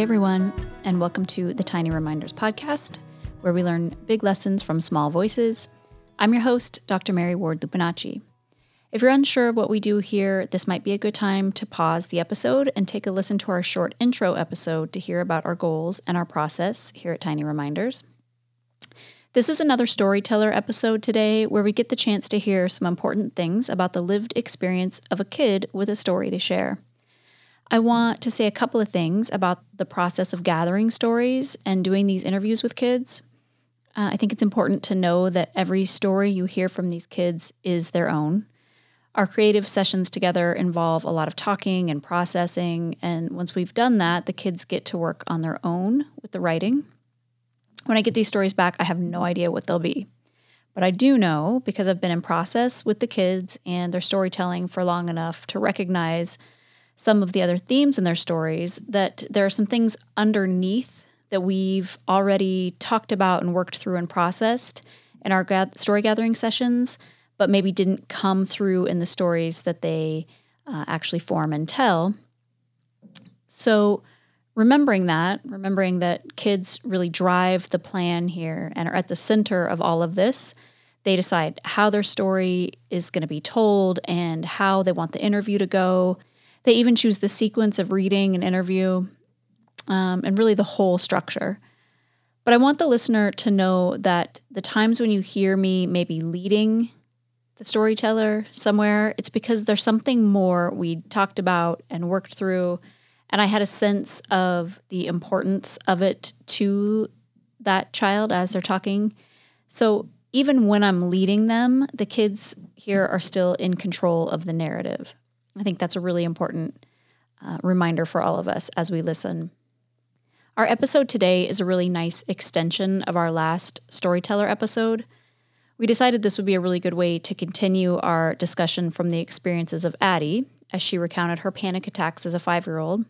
Hi, everyone, and welcome to the Tiny Reminders podcast, where we learn big lessons from small voices. I'm your host, Dr. Mary Ward Lupinacci. If you're unsure of what we do here, this might be a good time to pause the episode and take a listen to our short intro episode to hear about our goals and our process here at Tiny Reminders. This is another storyteller episode today where we get the chance to hear some important things about the lived experience of a kid with a story to share. I want to say a couple of things about the process of gathering stories and doing these interviews with kids. Uh, I think it's important to know that every story you hear from these kids is their own. Our creative sessions together involve a lot of talking and processing, and once we've done that, the kids get to work on their own with the writing. When I get these stories back, I have no idea what they'll be. But I do know, because I've been in process with the kids and their storytelling for long enough to recognize some of the other themes in their stories, that there are some things underneath that we've already talked about and worked through and processed in our story gathering sessions, but maybe didn't come through in the stories that they uh, actually form and tell. So, remembering that, remembering that kids really drive the plan here and are at the center of all of this, they decide how their story is going to be told and how they want the interview to go they even choose the sequence of reading and interview um, and really the whole structure. But I want the listener to know that the times when you hear me maybe leading the storyteller somewhere, it's because there's something more we talked about and worked through. And I had a sense of the importance of it to that child as they're talking. So even when I'm leading them, the kids here are still in control of the narrative. I think that's a really important uh, reminder for all of us as we listen. Our episode today is a really nice extension of our last storyteller episode. We decided this would be a really good way to continue our discussion from the experiences of Addie as she recounted her panic attacks as a five year old.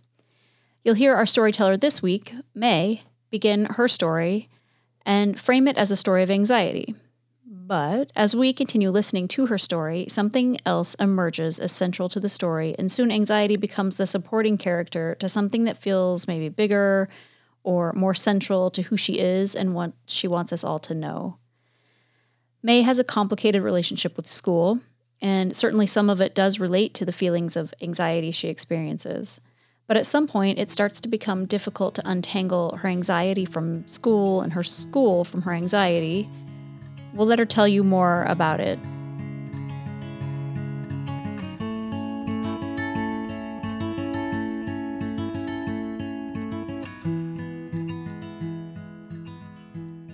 You'll hear our storyteller this week, May, begin her story and frame it as a story of anxiety. But as we continue listening to her story, something else emerges as central to the story, and soon anxiety becomes the supporting character to something that feels maybe bigger or more central to who she is and what she wants us all to know. May has a complicated relationship with school, and certainly some of it does relate to the feelings of anxiety she experiences. But at some point, it starts to become difficult to untangle her anxiety from school and her school from her anxiety We'll let her tell you more about it.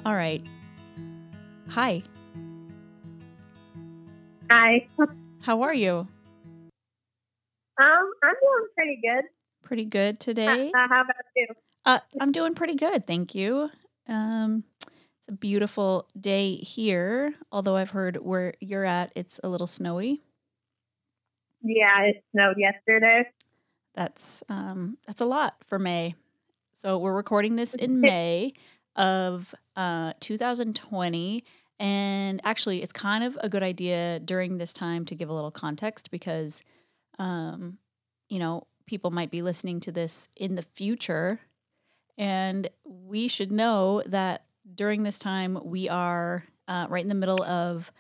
All right. Hi. Hi. How are you? Um, I'm doing pretty good. Pretty good today. Uh, how about you? Uh, I'm doing pretty good, thank you. Um, it's a beautiful day here, although I've heard where you're at, it's a little snowy. Yeah, it snowed yesterday. That's um, that's a lot for May. So we're recording this in May of uh, 2020. And actually, it's kind of a good idea during this time to give a little context because, um, you know, people might be listening to this in the future. And we should know that during this time, we are uh, right in the middle of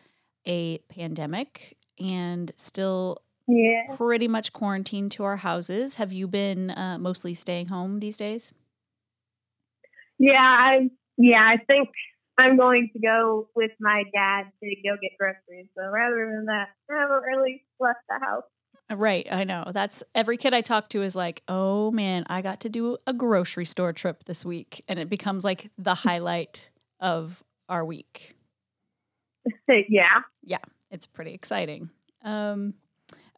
a pandemic and still yeah. pretty much quarantined to our houses. Have you been uh, mostly staying home these days? Yeah, I yeah, I think I'm going to go with my dad to go get groceries. So rather than that, I haven't really left the house. Right, I know. That's every kid I talk to is like, "Oh man, I got to do a grocery store trip this week." And it becomes like the highlight of our week. yeah. Yeah, it's pretty exciting. Um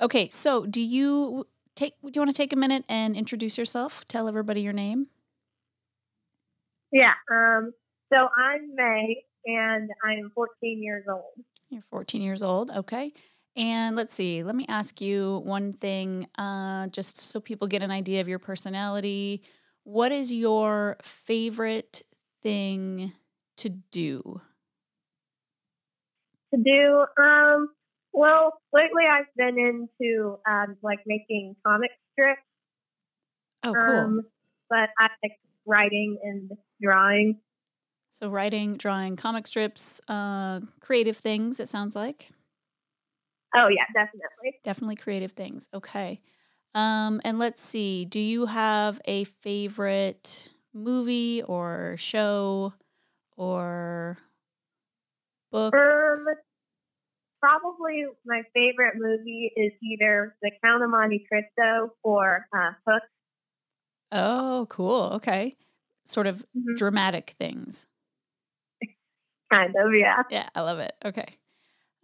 okay, so do you take do you want to take a minute and introduce yourself? Tell everybody your name? Yeah, um so I'm May and I'm 14 years old. You're 14 years old. Okay. And let's see, let me ask you one thing, uh, just so people get an idea of your personality. What is your favorite thing to do? To do, um, well, lately I've been into um, like making comic strips. Oh, cool. Um, but I like writing and drawing. So writing, drawing, comic strips, uh, creative things. It sounds like. Oh yeah, definitely. Definitely creative things. Okay. Um, and let's see. Do you have a favorite movie or show or book? Um, probably my favorite movie is either The Count of Monte Cristo or uh, Hook. Oh, cool. Okay. Sort of Mhm. dramatic things. Kind of, yeah. Yeah, I love it. Okay.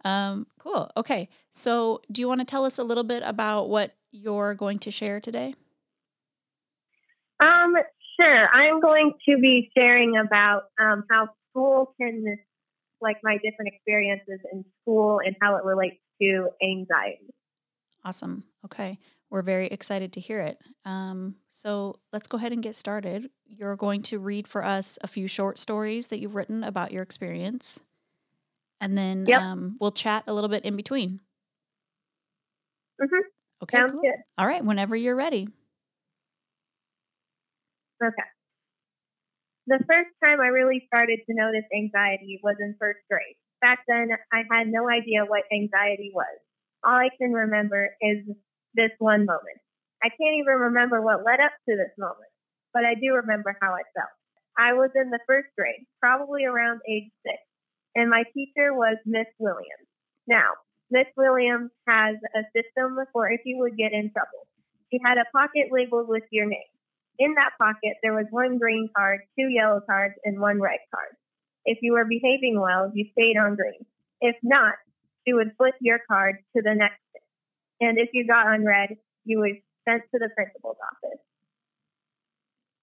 Um, cool. Okay. So, do you want to tell us a little bit about what you're going to share today? Um, sure. I'm going to be sharing about um, how school can, like my different experiences in school and how it relates to anxiety. Awesome. Okay. We're very excited to hear it. Um, so, let's go ahead and get started. You're going to read for us a few short stories that you've written about your experience. And then Yep. um, we'll chat a little bit in between. Mhm. Okay. Sounds cool. good. All right. Whenever you're ready. Okay. The first time I really started to notice anxiety was in first grade. Back then, I had no idea what anxiety was. All I can remember is this one moment. I can't even remember what led up to this moment, but I do remember how I felt. I was in the first grade, probably around age six, and my teacher was Miss Williams. Now, Miss Williams has a system for if you would get in trouble. She had a pocket labeled with your name. In that pocket, there was one green card, two yellow cards, and one red card. If you were behaving well, you stayed on green. If not, she would flip your card to the next. And if you got on red, you were sent to the principal's office.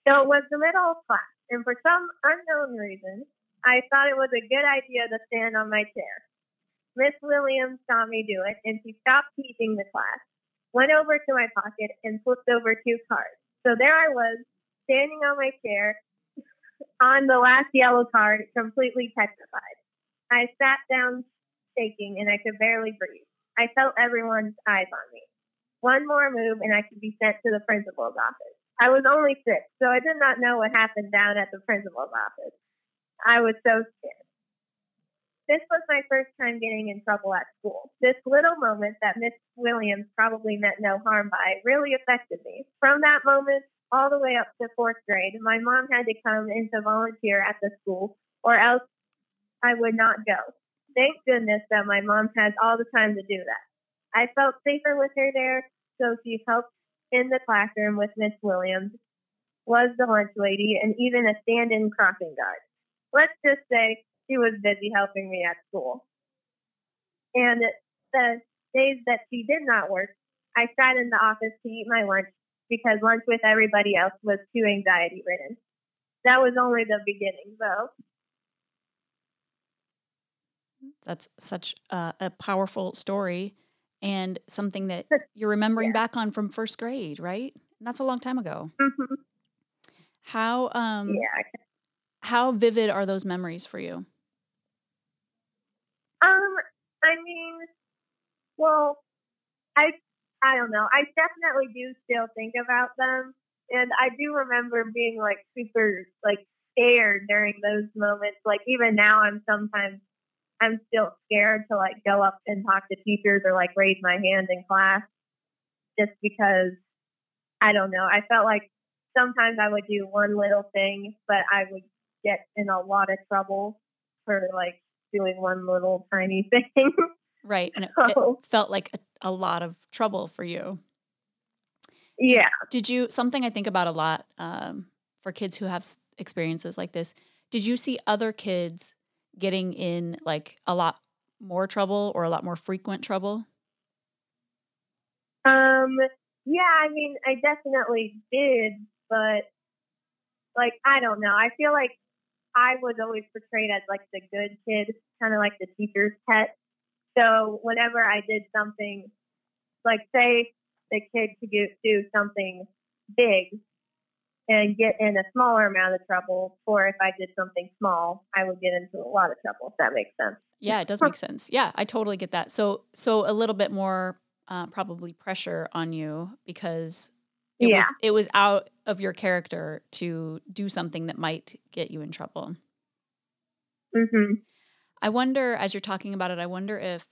So it was the middle of class, and for some unknown reason, I thought it was a good idea to stand on my chair. Miss Williams saw me do it, and she stopped teaching the class, went over to my pocket, and flipped over two cards. So there I was, standing on my chair, on the last yellow card, completely petrified. I sat down shaking, and I could barely breathe. I felt everyone's eyes on me. One more move, and I could be sent to the principal's office. I was only six, so I did not know what happened down at the principal's office. I was so scared. This was my first time getting in trouble at school. This little moment that Miss Williams probably meant no harm by really affected me. From that moment all the way up to fourth grade, my mom had to come in to volunteer at the school, or else I would not go. Thank goodness that my mom has all the time to do that. I felt safer with her there, so she helped in the classroom with Miss Williams, was the lunch lady, and even a stand in crossing guard. Let's just say she was busy helping me at school. And the days that she did not work, I sat in the office to eat my lunch because lunch with everybody else was too anxiety ridden. That was only the beginning, though. That's such a, a powerful story and something that you're remembering Yeah. back on from first grade, right? And that's a long time ago. hmm How um Yeah. How vivid are those memories for you? Um, I mean, well, I I don't know. I definitely do still think about them, and I do remember being like super like scared during those moments. Like even now, I'm sometimes I'm still scared to like go up and talk to teachers or like raise my hand in class, just because I don't know. I felt like sometimes I would do one little thing, but I would get in a lot of trouble for like doing one little tiny thing. Right. And it, it felt like a, a lot of trouble for you. yeah. Did you something I think about a lot um, for kids who have experiences like this? Did you see other kids getting in like a lot more trouble or a lot more frequent trouble? Um, yeah, I mean, I definitely did, but like, I don't know. I feel like I was always portrayed as like the good kid, kind of like the teacher's pet. So whenever I did something, like say the kid could do, something big and get in a smaller amount of trouble, or if I did something small, I would get into a lot of trouble. If that makes sense. Yeah, it does make sense. Yeah, I totally get that. So so a little bit more uh, probably pressure on you because It Yeah. was it was out of your character to do something that might get you in trouble. hmm I wonder, as you're talking about it, I wonder if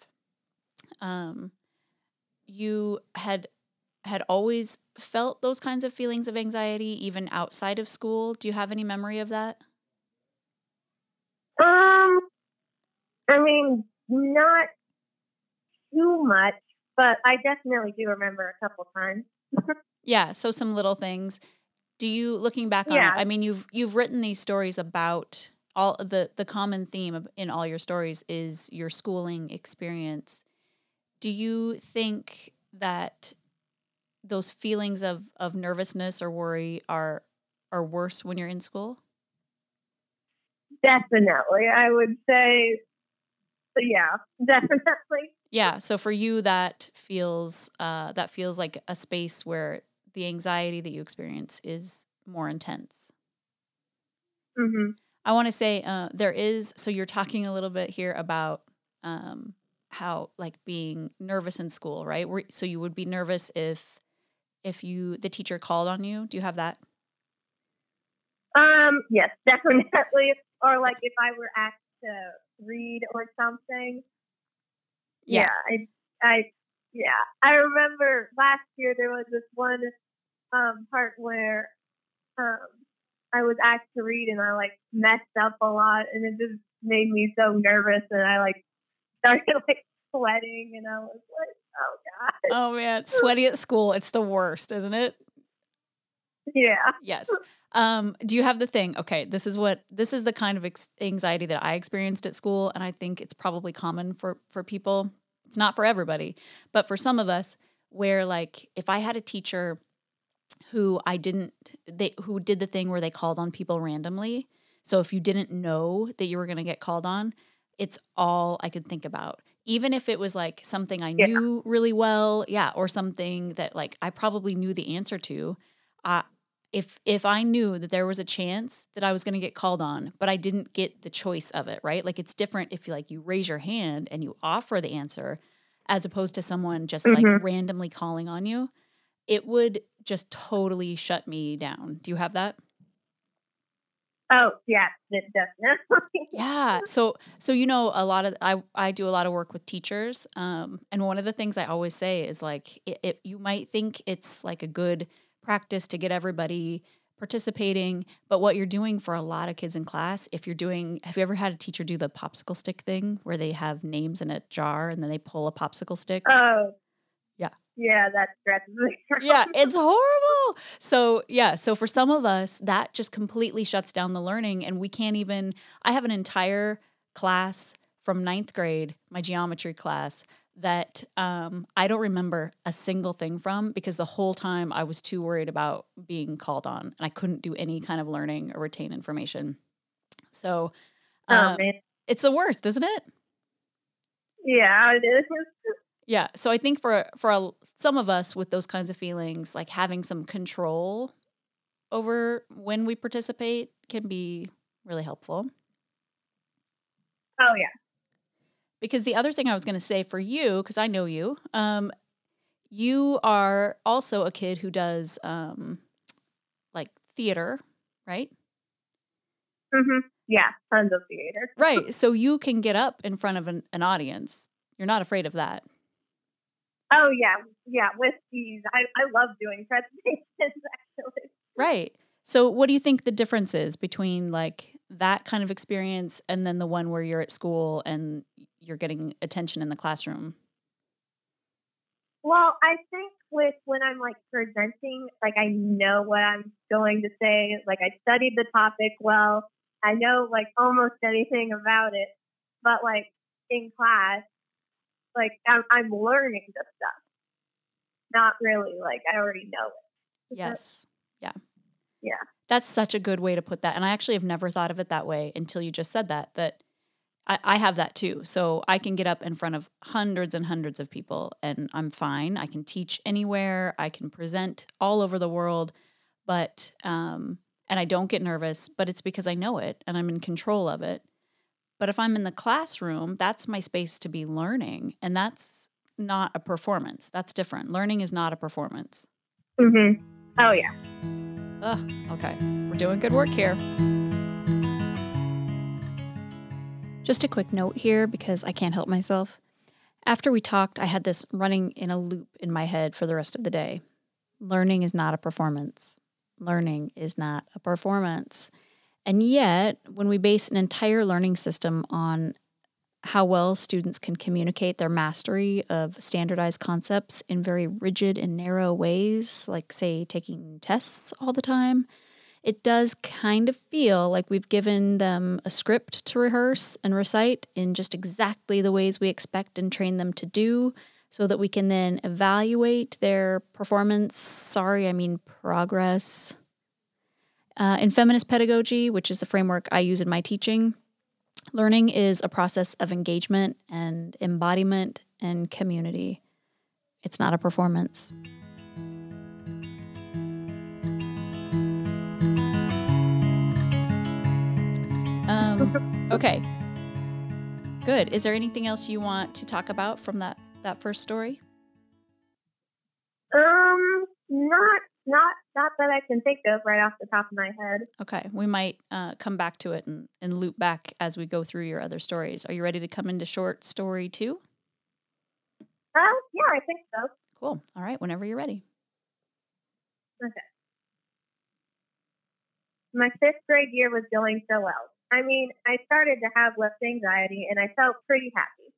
um, you had had always felt those kinds of feelings of anxiety, even outside of school. Do you have any memory of that? Um, I mean, not too much, but I definitely do remember a couple times. Yeah, so some little things. Do you, looking back on Yeah. it, I mean, you've you've written these stories about all the the common theme of, in all your stories is your schooling experience. Do you think that those feelings of of nervousness or worry are are worse when you're in school? Definitely, I would say, yeah, definitely. Yeah. So for you, that feels uh, that feels like a space where the anxiety that you experience is more intense. hmm I want to say uh, there is. So you're talking a little bit here about um, how like being nervous in school, right? Where, so you would be nervous if if you the teacher called on you. Do you have that? Um, yes, definitely. Or like if I were asked to read or something. Yeah. Yeah, I, I, yeah, I remember last year there was this one um, part where um, I was asked to read and I like messed up a lot and it just made me so nervous and I like started like sweating and I was like, oh god, Oh man, sweaty at school. It's the worst, isn't it? yeah, Yes. Um, do you have the thing? Okay, this is what this is the kind of ex- anxiety that I experienced at school, and I think it's probably common for for people. It's not for everybody, but for some of us, where like if I had a teacher who I didn't they who did the thing where they called on people randomly. So if you didn't know that you were going to get called on, it's all I could think about. Even if it was like something I Yeah. knew really well, yeah, or something that like I probably knew the answer to, uh, if if I knew that there was a chance that I was going to get called on, but I didn't get the choice of it, right? Like it's different if you like you raise your hand and you offer the answer as opposed to someone just like Mhm. randomly calling on you. It would just totally shut me down. Do you have that? oh yeah, definitely. Yeah. So so you know a lot of I I do a lot of work with teachers. Um and one of the things I always say is like it, it you might think it's like a good practice to get everybody participating, but what you're doing for a lot of kids in class, if you're doing have you ever had a teacher do the popsicle stick thing where they have names in a jar and then they pull a popsicle stick? Oh Yeah. yeah, that stresses yeah, it's horrible. So, yeah, so for some of us, that just completely shuts down the learning. And we can't even, I have an entire class from ninth grade, my geometry class, that um, I don't remember a single thing from because the whole time I was too worried about being called on and I couldn't do any kind of learning or retain information. So, oh um, it's the worst, isn't it? yeah, it is. Yeah. So I think for for a, some of us with those kinds of feelings, like having some control over when we participate can be really helpful. Oh yeah. Because the other thing I was going to say for you, because I know you, um, you are also a kid who does um, like theater, right? hmm Yeah, tons of theater. Right. So you can get up in front of an, an audience. You're not afraid of that. Oh yeah, yeah. With these, I I love doing presentations actually. Right. So what do you think the difference is between like that kind of experience and then the one where you're at school and you're getting attention in the classroom? Well, I think with when I'm like presenting, like I know what I'm going to say. Like I studied the topic well. I know like almost anything about it. But like in class, like I'm, I'm learning the stuff. Not really like I already know it. Yes. Yeah. Yeah. That's such a good way to put that. And I actually have never thought of it that way until you just said that, that I, I have that too. So I can get up in front of hundreds and hundreds of people and I'm fine. I can teach anywhere. I can present all over the world, but, um, and I don't get nervous, but it's because I know it and I'm in control of it. But if I'm in the classroom, that's my space to be learning. And that's not a performance. That's different. Learning is not a performance. Mm-hmm. Oh, yeah. Oh, okay. We're doing good work here. Just a quick note here because I can't help myself. After we talked, I had this running in a loop in my head for the rest of the day. Learning is not a performance. Learning is not a performance. And yet, when we base an entire learning system on how well students can communicate their mastery of standardized concepts in very rigid and narrow ways, like, say, taking tests all the time, it does kind of feel like we've given them a script to rehearse and recite in just exactly the ways we expect and train them to do so that we can then evaluate their performance. Sorry, I mean progress. Uh, in feminist pedagogy, which is the framework I use in my teaching, learning is a process of engagement and embodiment and community. It's not a performance. Um, okay. Good. Is there anything else you want to talk about from that that first story? Um, not not not that I can think of right off the top of my head. Okay, we might uh, come back to it and, and loop back as we go through your other stories. Are you ready to come into short story two? Uh, yeah, I think so. Cool. All right, whenever you're ready. Okay. My fifth grade year was going so well. I mean, I started to have less anxiety and I felt pretty happy.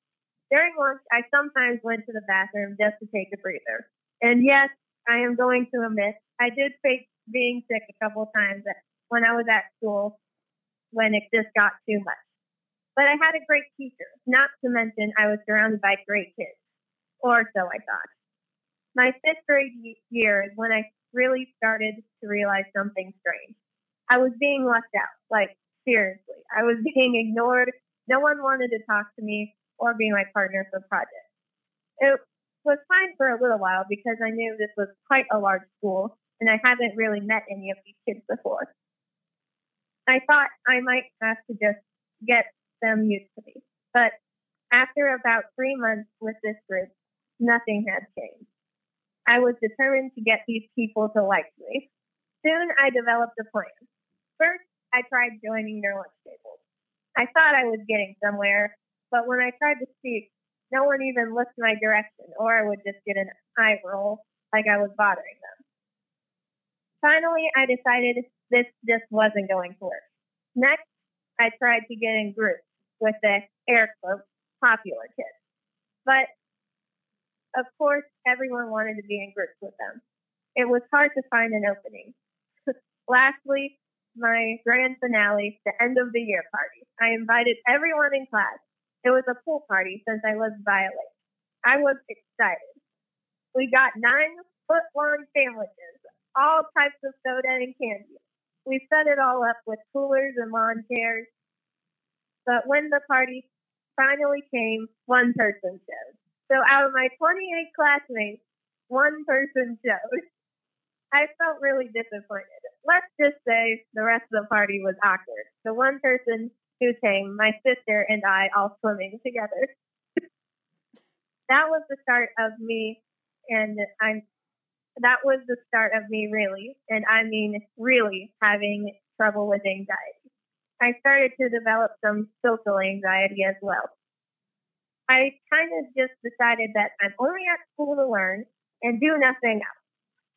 During lunch, I sometimes went to the bathroom just to take a breather. And yes, I am going to admit, I did fake being sick a couple of times when I was at school when it just got too much. But I had a great teacher, not to mention I was surrounded by great kids. Or so I thought. My fifth grade year is when I really started to realize something strange. I was being left out. Like, seriously. I was being ignored. No one wanted to talk to me or be my partner for projects. It was fine for a little while because I knew this was quite a large school and I hadn't really met any of these kids before. I thought I might have to just get them used to me. But after about three months with this group, nothing had changed. I was determined to get these people to like me. Soon I developed a plan. First, I tried joining their lunch tables. I thought I was getting somewhere, but when I tried to speak, no one even looked my direction, or I would just get an eye roll like I was bothering them. Finally, I decided this just wasn't going to work. Next, I tried to get in groups with the air quotes popular kids. But of course, everyone wanted to be in groups with them. It was hard to find an opening. Lastly, my grand finale, the end of the year party. I invited everyone in class. It was a pool party since I was Violet. I was excited. We got nine foot long sandwiches, all types of soda and candy. We set it all up with coolers and lawn chairs. But when the party finally came, one person showed. So out of my 28 classmates, one person showed. I felt really disappointed. Let's just say the rest of the party was awkward. The one person who came, my sister and I all swimming together. that was the start of me and I'm that was the start of me really, and I mean really having trouble with anxiety. I started to develop some social anxiety as well. I kind of just decided that I'm only at school to learn and do nothing else.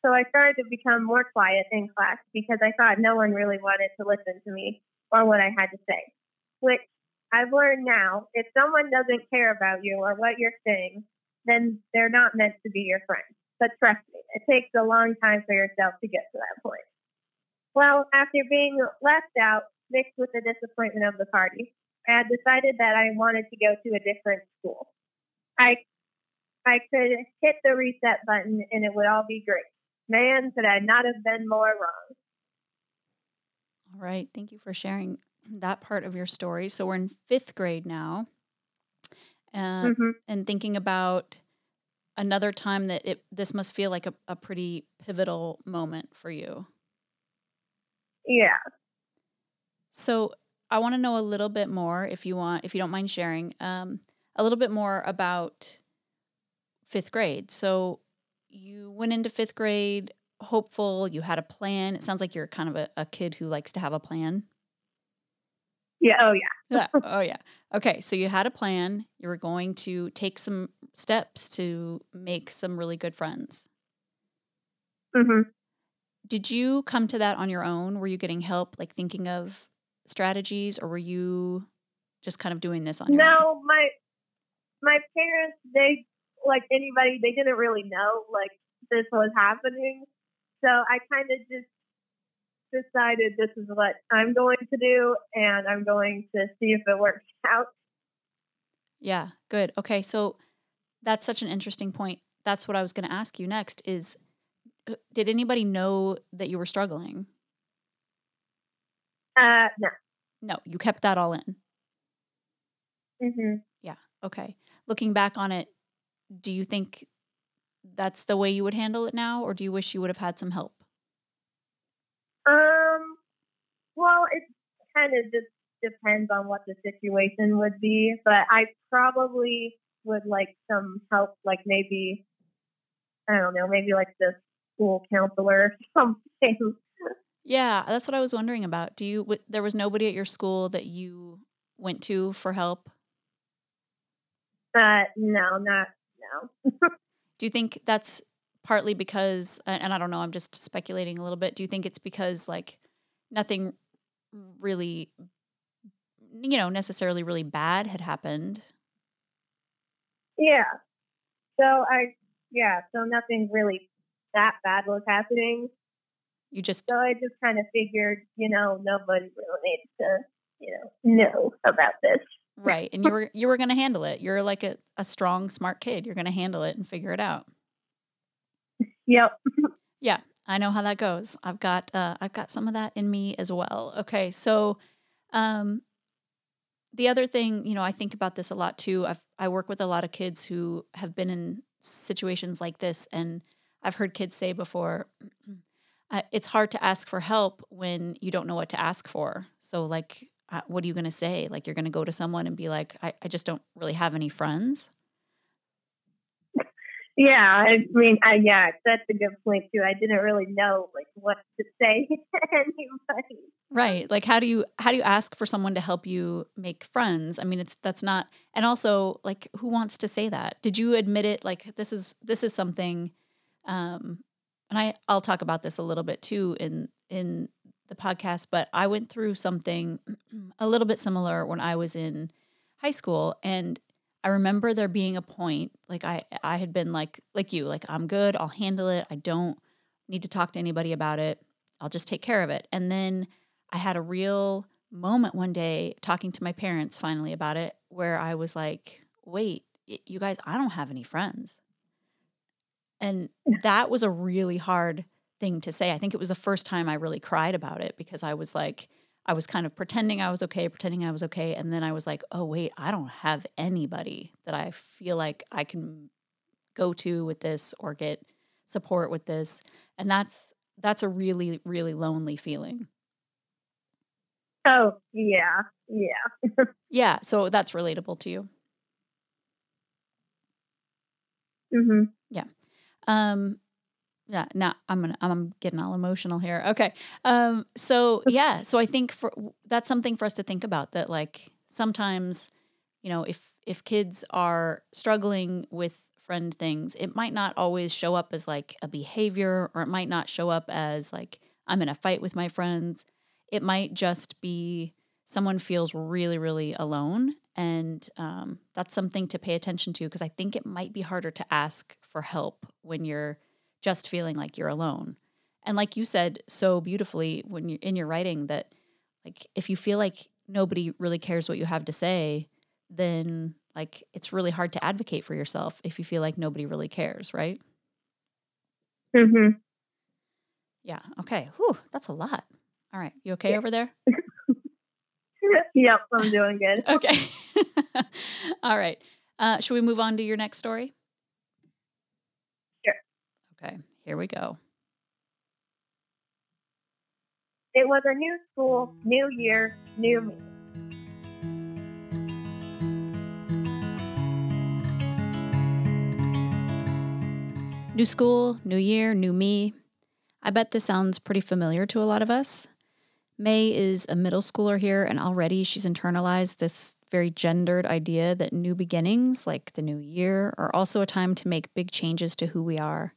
So I started to become more quiet in class because I thought no one really wanted to listen to me or what I had to say. Which I've learned now, if someone doesn't care about you or what you're saying, then they're not meant to be your friend. But trust me, it takes a long time for yourself to get to that point. Well, after being left out, mixed with the disappointment of the party, I had decided that I wanted to go to a different school. I I could hit the reset button and it would all be great. Man, could I not have been more wrong. All right. Thank you for sharing that part of your story. So we're in fifth grade now. Uh, mm-hmm. And thinking about another time that it this must feel like a, a pretty pivotal moment for you. Yeah. So I want to know a little bit more, if you want, if you don't mind sharing, um, a little bit more about fifth grade. So you went into fifth grade hopeful. You had a plan. It sounds like you're kind of a, a kid who likes to have a plan. Yeah. Oh, yeah. yeah. Oh, yeah. Okay. So you had a plan. You were going to take some steps to make some really good friends. hmm Did you come to that on your own? Were you getting help, like thinking of strategies, or were you just kind of doing this on your own? No, my my parents, they like anybody, they didn't really know like this was happening. So I kind of just decided this is what I'm going to do, and I'm going to see if it works out. Yeah, good. Okay, so that's such an interesting point. That's what I was going to ask you next is uh, did anybody know that you were struggling? Uh, no. No, you kept that all in. hmm Yeah. Okay. Looking back on it, do you think that's the way you would handle it now or do you wish you would have had some help? Um, well, it kind of just depends on what the situation would be, but I probably would like some help, like maybe, I don't know, maybe like the school counselor or something. Yeah, that's what I was wondering about. Do you w- there was nobody at your school that you went to for help? But no, not, no. Do you think that's partly because and and I don't know, I'm just speculating a little bit. Do you think it's because like nothing really you know, necessarily really bad had happened? Yeah. So I, yeah, so nothing really that bad was happening. You just So I just kind of figured, you know, nobody really needs to, you know, know about this. Right, and you were you were going to handle it. You're like a, a strong, smart kid. You're going to handle it and figure it out. Yep. Yeah, I know how that goes. I've got uh, I've got some of that in me as well. Okay, so um, the other thing, you know, I think about this a lot too. I've I work with a lot of kids who have been in situations like this, and I've heard kids say before, uh, it's hard to ask for help when you don't know what to ask for. So, like, uh, what are you going to say? Like, you're going to go to someone and be like, I, I just don't really have any friends. Yeah, I mean, I, yeah, that's a good point too. I didn't really know like what to say to anybody. Right. Like how do you how do you ask for someone to help you make friends? I mean, it's that's not and also like who wants to say that? Did you admit it like this is this is something um and I I'll talk about this a little bit too in in the podcast, but I went through something a little bit similar when I was in high school and I remember there being a point like I I had been like like you, like I'm good, I'll handle it. I don't need to talk to anybody about it. I'll just take care of it. And then I had a real moment one day talking to my parents finally about it where I was like, "Wait, you guys, I don't have any friends." And that was a really hard thing to say. I think it was the first time I really cried about it because I was like I was kind of pretending I was okay, pretending I was okay, and then I was like, "Oh wait, I don't have anybody that I feel like I can go to with this or get support with this." And that's that's a really really lonely feeling. Oh, yeah, yeah. Yeah, so that's relatable to you. hmm Yeah. Um yeah, now I'm gonna I'm getting all emotional here. Okay. Um so yeah, so I think for that's something for us to think about that like sometimes, you know, if if kids are struggling with friend things, it might not always show up as like a behavior or it might not show up as like I'm in a fight with my friends. It might just be someone feels really really alone and um, that's something to pay attention to because I think it might be harder to ask for help when you're just feeling like you're alone. And like you said so beautifully when you're in your writing that like if you feel like nobody really cares what you have to say, then like it's really hard to advocate for yourself if you feel like nobody really cares, right? hmm Yeah. Okay. Whew, that's a lot. All right. You okay Yeah. over there? yep, I'm doing good. Okay. All right. Uh, should we move on to your next story? Sure. Okay. Here we go. It was a new school, new year, new me. New school, new year, new me. I bet this sounds pretty familiar to a lot of us. May is a middle schooler here, and already she's internalized this very gendered idea that new beginnings, like the new year, are also a time to make big changes to who we are.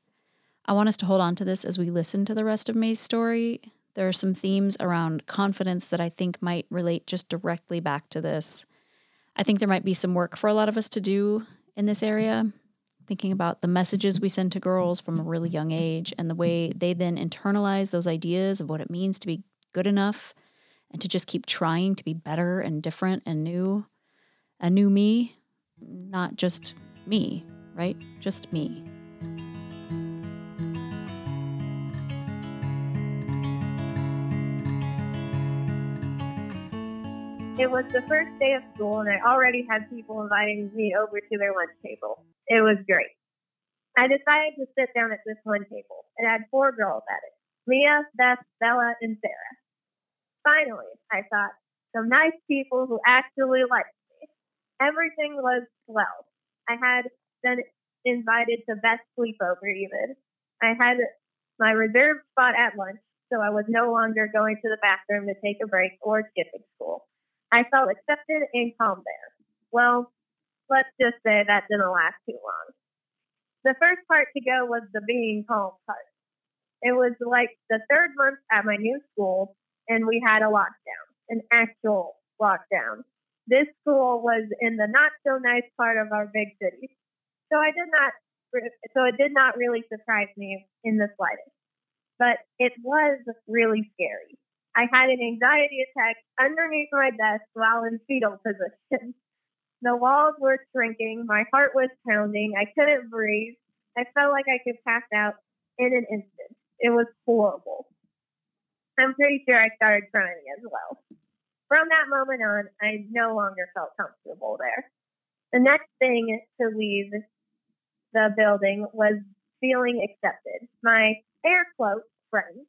I want us to hold on to this as we listen to the rest of May's story. There are some themes around confidence that I think might relate just directly back to this. I think there might be some work for a lot of us to do in this area, thinking about the messages we send to girls from a really young age and the way they then internalize those ideas of what it means to be good enough and to just keep trying to be better and different and new. A new me, not just me, right? Just me. It was the first day of school, and I already had people inviting me over to their lunch table. It was great. I decided to sit down at this one table. It had four girls at it Mia, Beth, Bella, and Sarah. Finally, I thought, some nice people who actually liked me. Everything was well. I had been invited to Beth's sleepover even. I had my reserved spot at lunch, so I was no longer going to the bathroom to take a break or skipping school. I felt accepted and calm there. Well, let's just say that didn't last too long. The first part to go was the being calm part. It was like the third month at my new school, and we had a lockdown, an actual lockdown. This school was in the not so nice part of our big city. So I did not, so it did not really surprise me in the slightest. But it was really scary. I had an anxiety attack underneath my desk while in fetal position. The walls were shrinking. My heart was pounding. I couldn't breathe. I felt like I could pass out in an instant. It was horrible. I'm pretty sure I started crying as well. From that moment on, I no longer felt comfortable there. The next thing to leave the building was feeling accepted. My air quote friend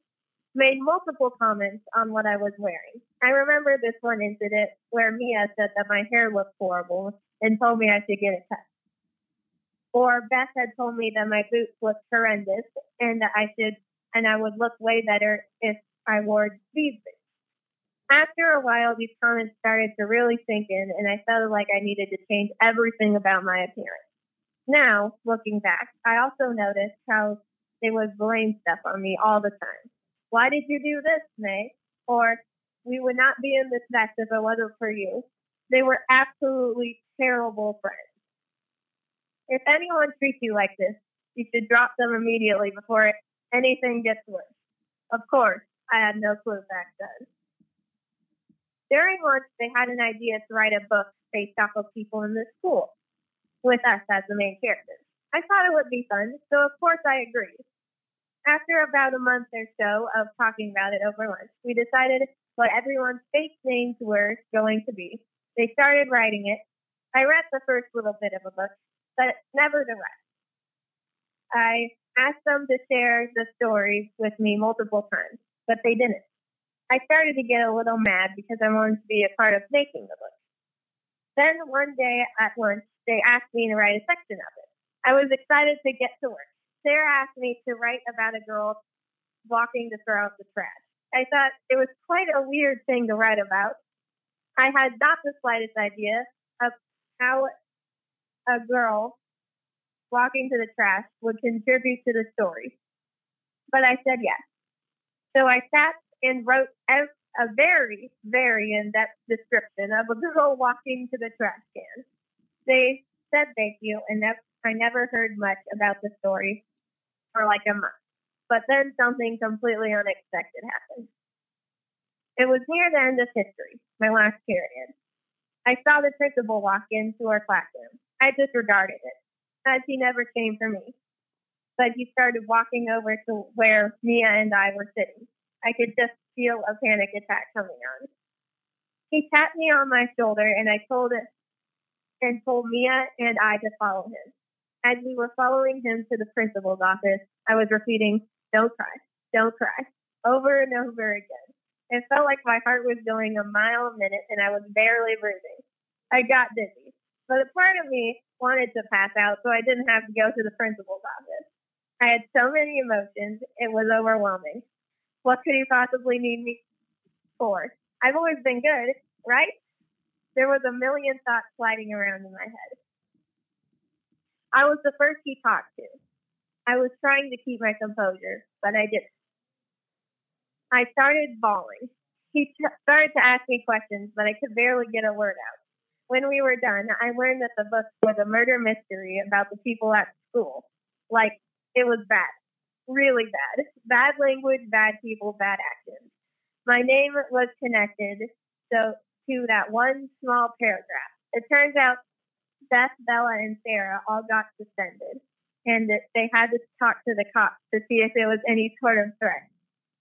made multiple comments on what I was wearing. I remember this one incident where Mia said that my hair looked horrible and told me I should get it cut. Or Beth had told me that my boots looked horrendous and that I should and I would look way better if I wore these boots. After a while, these comments started to really sink in, and I felt like I needed to change everything about my appearance. Now, looking back, I also noticed how they would blame stuff on me all the time. Why did you do this, May? Or, we would not be in this mess if it wasn't for you. They were absolutely terrible friends. If anyone treats you like this, you should drop them immediately before anything gets worse. Of course, I had no clue back then. During lunch, they had an idea to write a book based off of people in the school, with us as the main characters. I thought it would be fun, so of course I agreed. After about a month or so of talking about it over lunch, we decided what everyone's fake names were going to be. They started writing it. I read the first little bit of a book, but never the rest. I asked them to share the stories with me multiple times, but they didn't. I started to get a little mad because I wanted to be a part of making the book. Then one day at lunch, they asked me to write a section of it. I was excited to get to work. Sarah asked me to write about a girl walking to throw out the trash. I thought it was quite a weird thing to write about. I had not the slightest idea of how a girl walking to the trash would contribute to the story. But I said yes. So I sat and wrote a, very, very in depth description of a girl walking to the trash can. They said thank you, and I never heard much about the story for like a month. But then something completely unexpected happened. It was near the end of history, my last period. I saw the principal walk into our classroom. I disregarded it as he never came for me. But he started walking over to where Mia and I were sitting. I could just feel a panic attack coming on. He tapped me on my shoulder and I told it and told Mia and I to follow him. As we were following him to the principal's office, I was repeating, Don't cry, don't cry, over and over again. It felt like my heart was going a mile a minute and I was barely breathing. I got dizzy, but a part of me wanted to pass out, so I didn't have to go to the principal's office. I had so many emotions, it was overwhelming. What could he possibly need me for? I've always been good, right? There was a million thoughts sliding around in my head. I was the first he talked to. I was trying to keep my composure, but I didn't. I started bawling. He t- started to ask me questions, but I could barely get a word out. When we were done, I learned that the book was a murder mystery about the people at school. Like, it was bad. Really bad. Bad language, bad people, bad actions. My name was connected so to that one small paragraph. It turns out Beth, Bella, and Sarah all got suspended, and they had to talk to the cops to see if it was any sort of threat.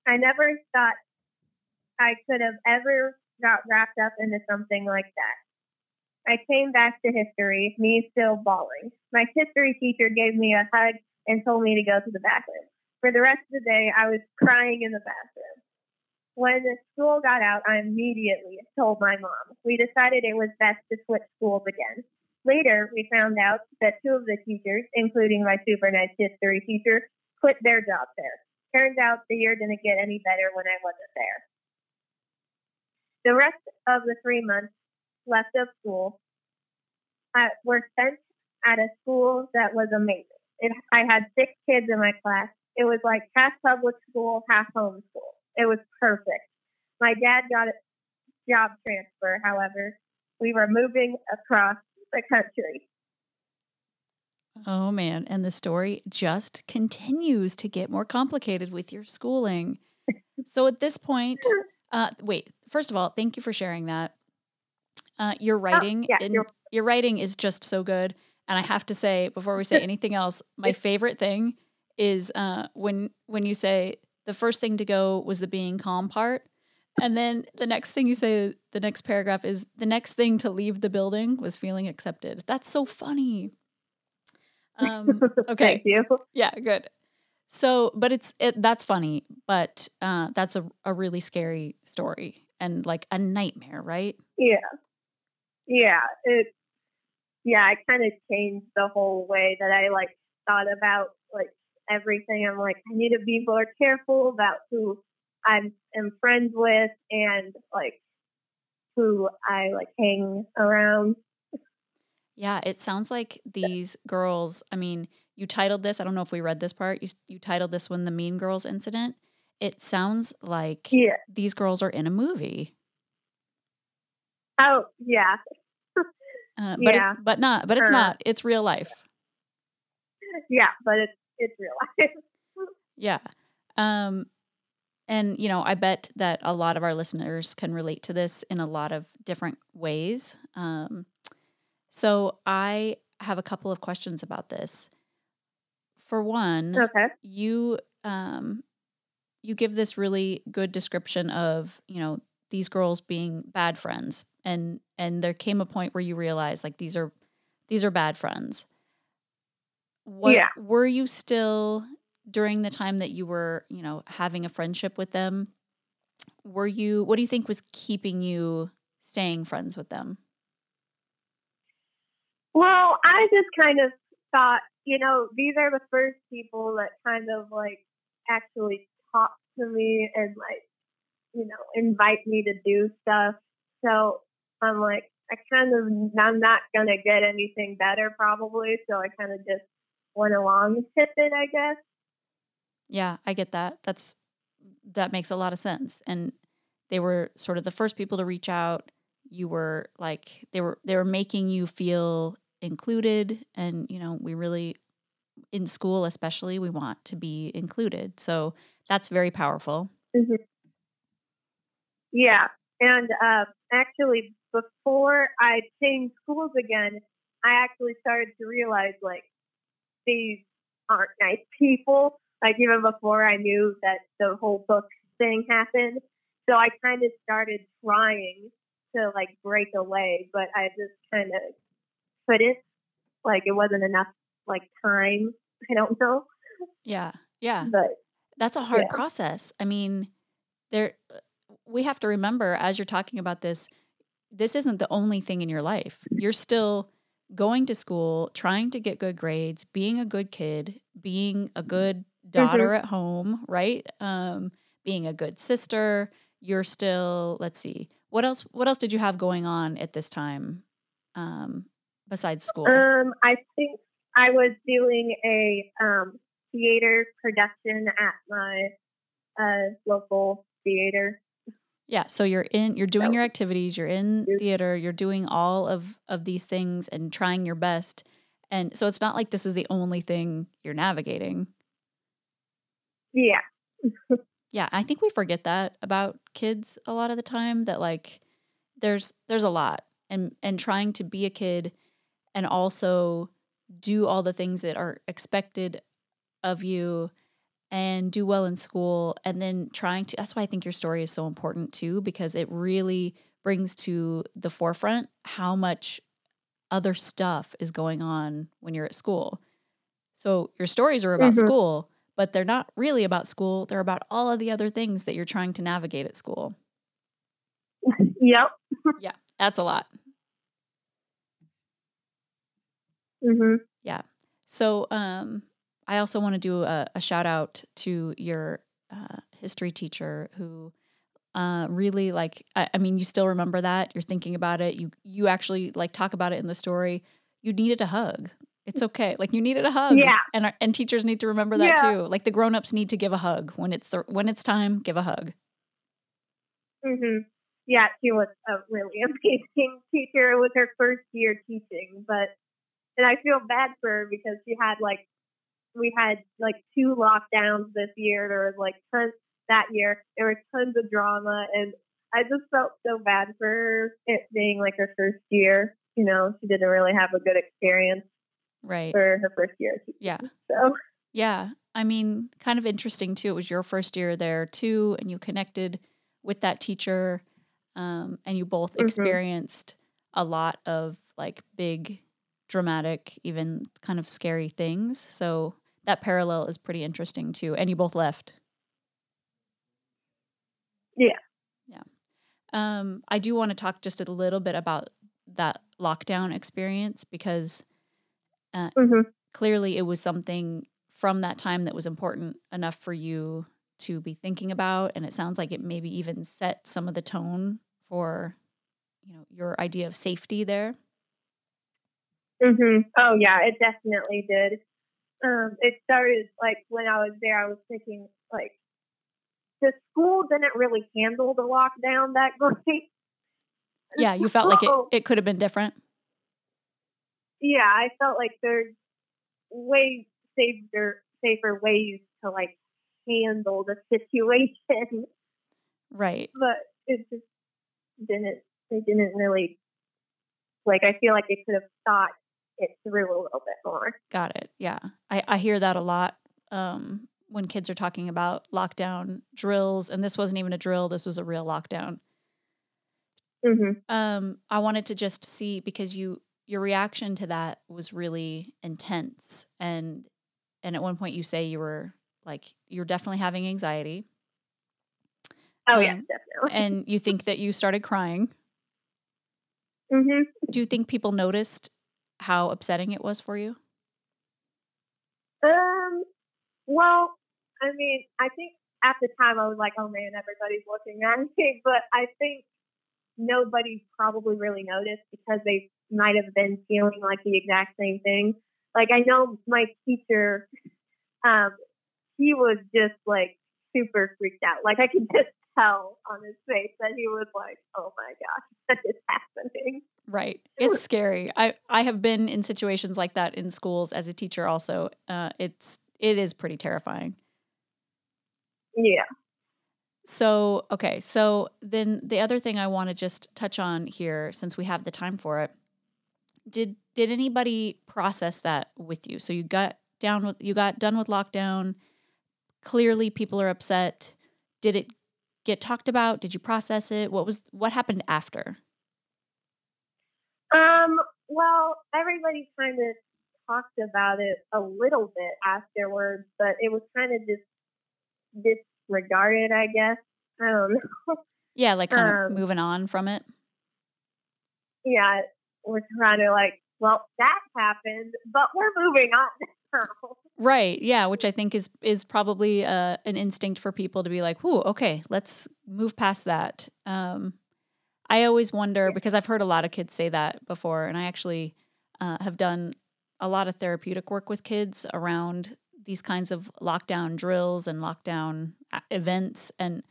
I never thought I could have ever got wrapped up into something like that. I came back to history, me still bawling. My history teacher gave me a hug and told me to go to the bathroom. For the rest of the day, I was crying in the bathroom. When the school got out, I immediately told my mom. We decided it was best to switch schools again. Later, we found out that two of the teachers, including my super nice history teacher, quit their jobs there. Turns out the year didn't get any better when I wasn't there. The rest of the three months left of school uh, were spent at a school that was amazing. It, I had six kids in my class. It was like half public school, half home school. It was perfect. My dad got a job transfer, however. We were moving across the country. Oh man, and the story just continues to get more complicated with your schooling. so at this point, uh, wait, first of all, thank you for sharing that. Uh, your oh, writing, oh, yeah, your writing is just so good. And I have to say, before we say anything else, my favorite thing is uh, when when you say the first thing to go was the being calm part, and then the next thing you say, the next paragraph is the next thing to leave the building was feeling accepted. That's so funny. Um, okay. Thank you. Yeah, good. So, but it's it, that's funny, but uh, that's a, a really scary story and like a nightmare, right? Yeah, yeah. It yeah, I kind of changed the whole way that I like thought about like everything. I'm like, I need to be more careful about who I am friends with and like who I like hang around. Yeah, it sounds like these girls. I mean, you titled this. I don't know if we read this part. You you titled this one the Mean Girls incident. It sounds like yeah. these girls are in a movie. Oh yeah, uh, but yeah. It, but not. But it's not. It's real life. Yeah, but it's it's real life. yeah. Um, and, you know, I bet that a lot of our listeners can relate to this in a lot of different ways. Um, so I have a couple of questions about this. For one, okay. you um, you give this really good description of, you know, these girls being bad friends and and there came a point where you realized like these are these are bad friends. What yeah. were you still during the time that you were, you know, having a friendship with them, were you what do you think was keeping you staying friends with them? Well, I just kind of thought, you know, these are the first people that kind of like actually talk to me and like, you know, invite me to do stuff. So I'm like, I kind of, I'm not going to get anything better probably. So I kind of just went along with it, I guess. Yeah, I get that. That's that makes a lot of sense. And they were sort of the first people to reach out. You were like they were they were making you feel included and you know, we really in school especially we want to be included. So that's very powerful. Mm-hmm. Yeah. And uh, actually before I changed schools again, I actually started to realize like these aren't nice people like even before I knew that the whole book thing happened. So I kind of started trying to like break away, but I just kind of couldn't. Like it wasn't enough like time. I don't know. Yeah, yeah. But that's a hard yeah. process. I mean, there we have to remember as you're talking about this, this isn't the only thing in your life. You're still going to school, trying to get good grades, being a good kid, being a good daughter mm-hmm. at home, right? Um, being a good sister. You're still, let's see, what else? What else did you have going on at this time, um, besides school? Um, I think I was doing a um, theater production at my uh, local theater. Yeah, so you're in you're doing your activities, you're in theater, you're doing all of of these things and trying your best. And so it's not like this is the only thing you're navigating. Yeah. yeah, I think we forget that about kids a lot of the time that like there's there's a lot and and trying to be a kid and also do all the things that are expected of you and do well in school and then trying to that's why I think your story is so important too because it really brings to the forefront how much other stuff is going on when you're at school. So your stories are about mm-hmm. school, but they're not really about school. They're about all of the other things that you're trying to navigate at school. Yep. yeah, that's a lot. Mhm. Yeah. So, um, I also want to do a, a shout out to your uh, history teacher who uh, really like. I, I, mean, you still remember that. You're thinking about it. You you actually like talk about it in the story. You needed a hug. It's okay. Like you needed a hug. Yeah. And and teachers need to remember that yeah. too. Like the grown-ups need to give a hug when it's the, when it's time, give a hug. Mhm. Yeah, she was a really amazing teacher. It was her first year teaching, but and I feel bad for her because she had like we had like two lockdowns this year. There was like tons that year. There was tons of drama, and I just felt so bad for her, it being like her first year. You know, she didn't really have a good experience, right, for her first year. Yeah. So. Yeah, I mean, kind of interesting too. It was your first year there too, and you connected with that teacher, um, and you both mm-hmm. experienced a lot of like big dramatic, even kind of scary things. So that parallel is pretty interesting too. And you both left. Yeah. Yeah. Um, I do want to talk just a little bit about that lockdown experience because uh, mm-hmm. clearly it was something from that time that was important enough for you to be thinking about and it sounds like it maybe even set some of the tone for you know your idea of safety there Mm-hmm. Oh yeah, it definitely did. Um, it started like when I was there. I was thinking like the school didn't really handle the lockdown that great. Yeah, you felt like it, it could have been different. Yeah, I felt like there's way safer safer ways to like handle the situation. Right. But it just didn't. They didn't really like. I feel like they could have thought it through a little bit more. Got it. Yeah. I, I hear that a lot um, when kids are talking about lockdown drills. And this wasn't even a drill, this was a real lockdown. Mm-hmm. Um, I wanted to just see because you your reaction to that was really intense and and at one point you say you were like you're definitely having anxiety. Oh um, yeah, definitely. and you think that you started crying. Mm-hmm. Do you think people noticed how upsetting it was for you? Um, well, I mean, I think at the time I was like, oh man, everybody's looking at me. But I think nobody probably really noticed because they might have been feeling like the exact same thing. Like I know my teacher, um, he was just like super freaked out. Like I could just tell on his face that he was like, "Oh my gosh, that is happening." Right. It's scary. I I have been in situations like that in schools as a teacher. Also, uh, it's it is pretty terrifying. Yeah. So okay, so then the other thing I want to just touch on here, since we have the time for it, did did anybody process that with you? So you got down with you got done with lockdown. Clearly, people are upset. Did it get talked about? Did you process it? What was what happened after? Um, well, everybody kind of talked about it a little bit afterwards, but it was kind of just disregarded, I guess. I don't know. Yeah, like kind um, of moving on from it. Yeah, we're trying to like well, that happened, but we're moving on now. Right. Yeah, which I think is is probably uh, an instinct for people to be like, "Whoo, okay, let's move past that." Um, I always wonder because I've heard a lot of kids say that before, and I actually uh, have done a lot of therapeutic work with kids around these kinds of lockdown drills and lockdown events, and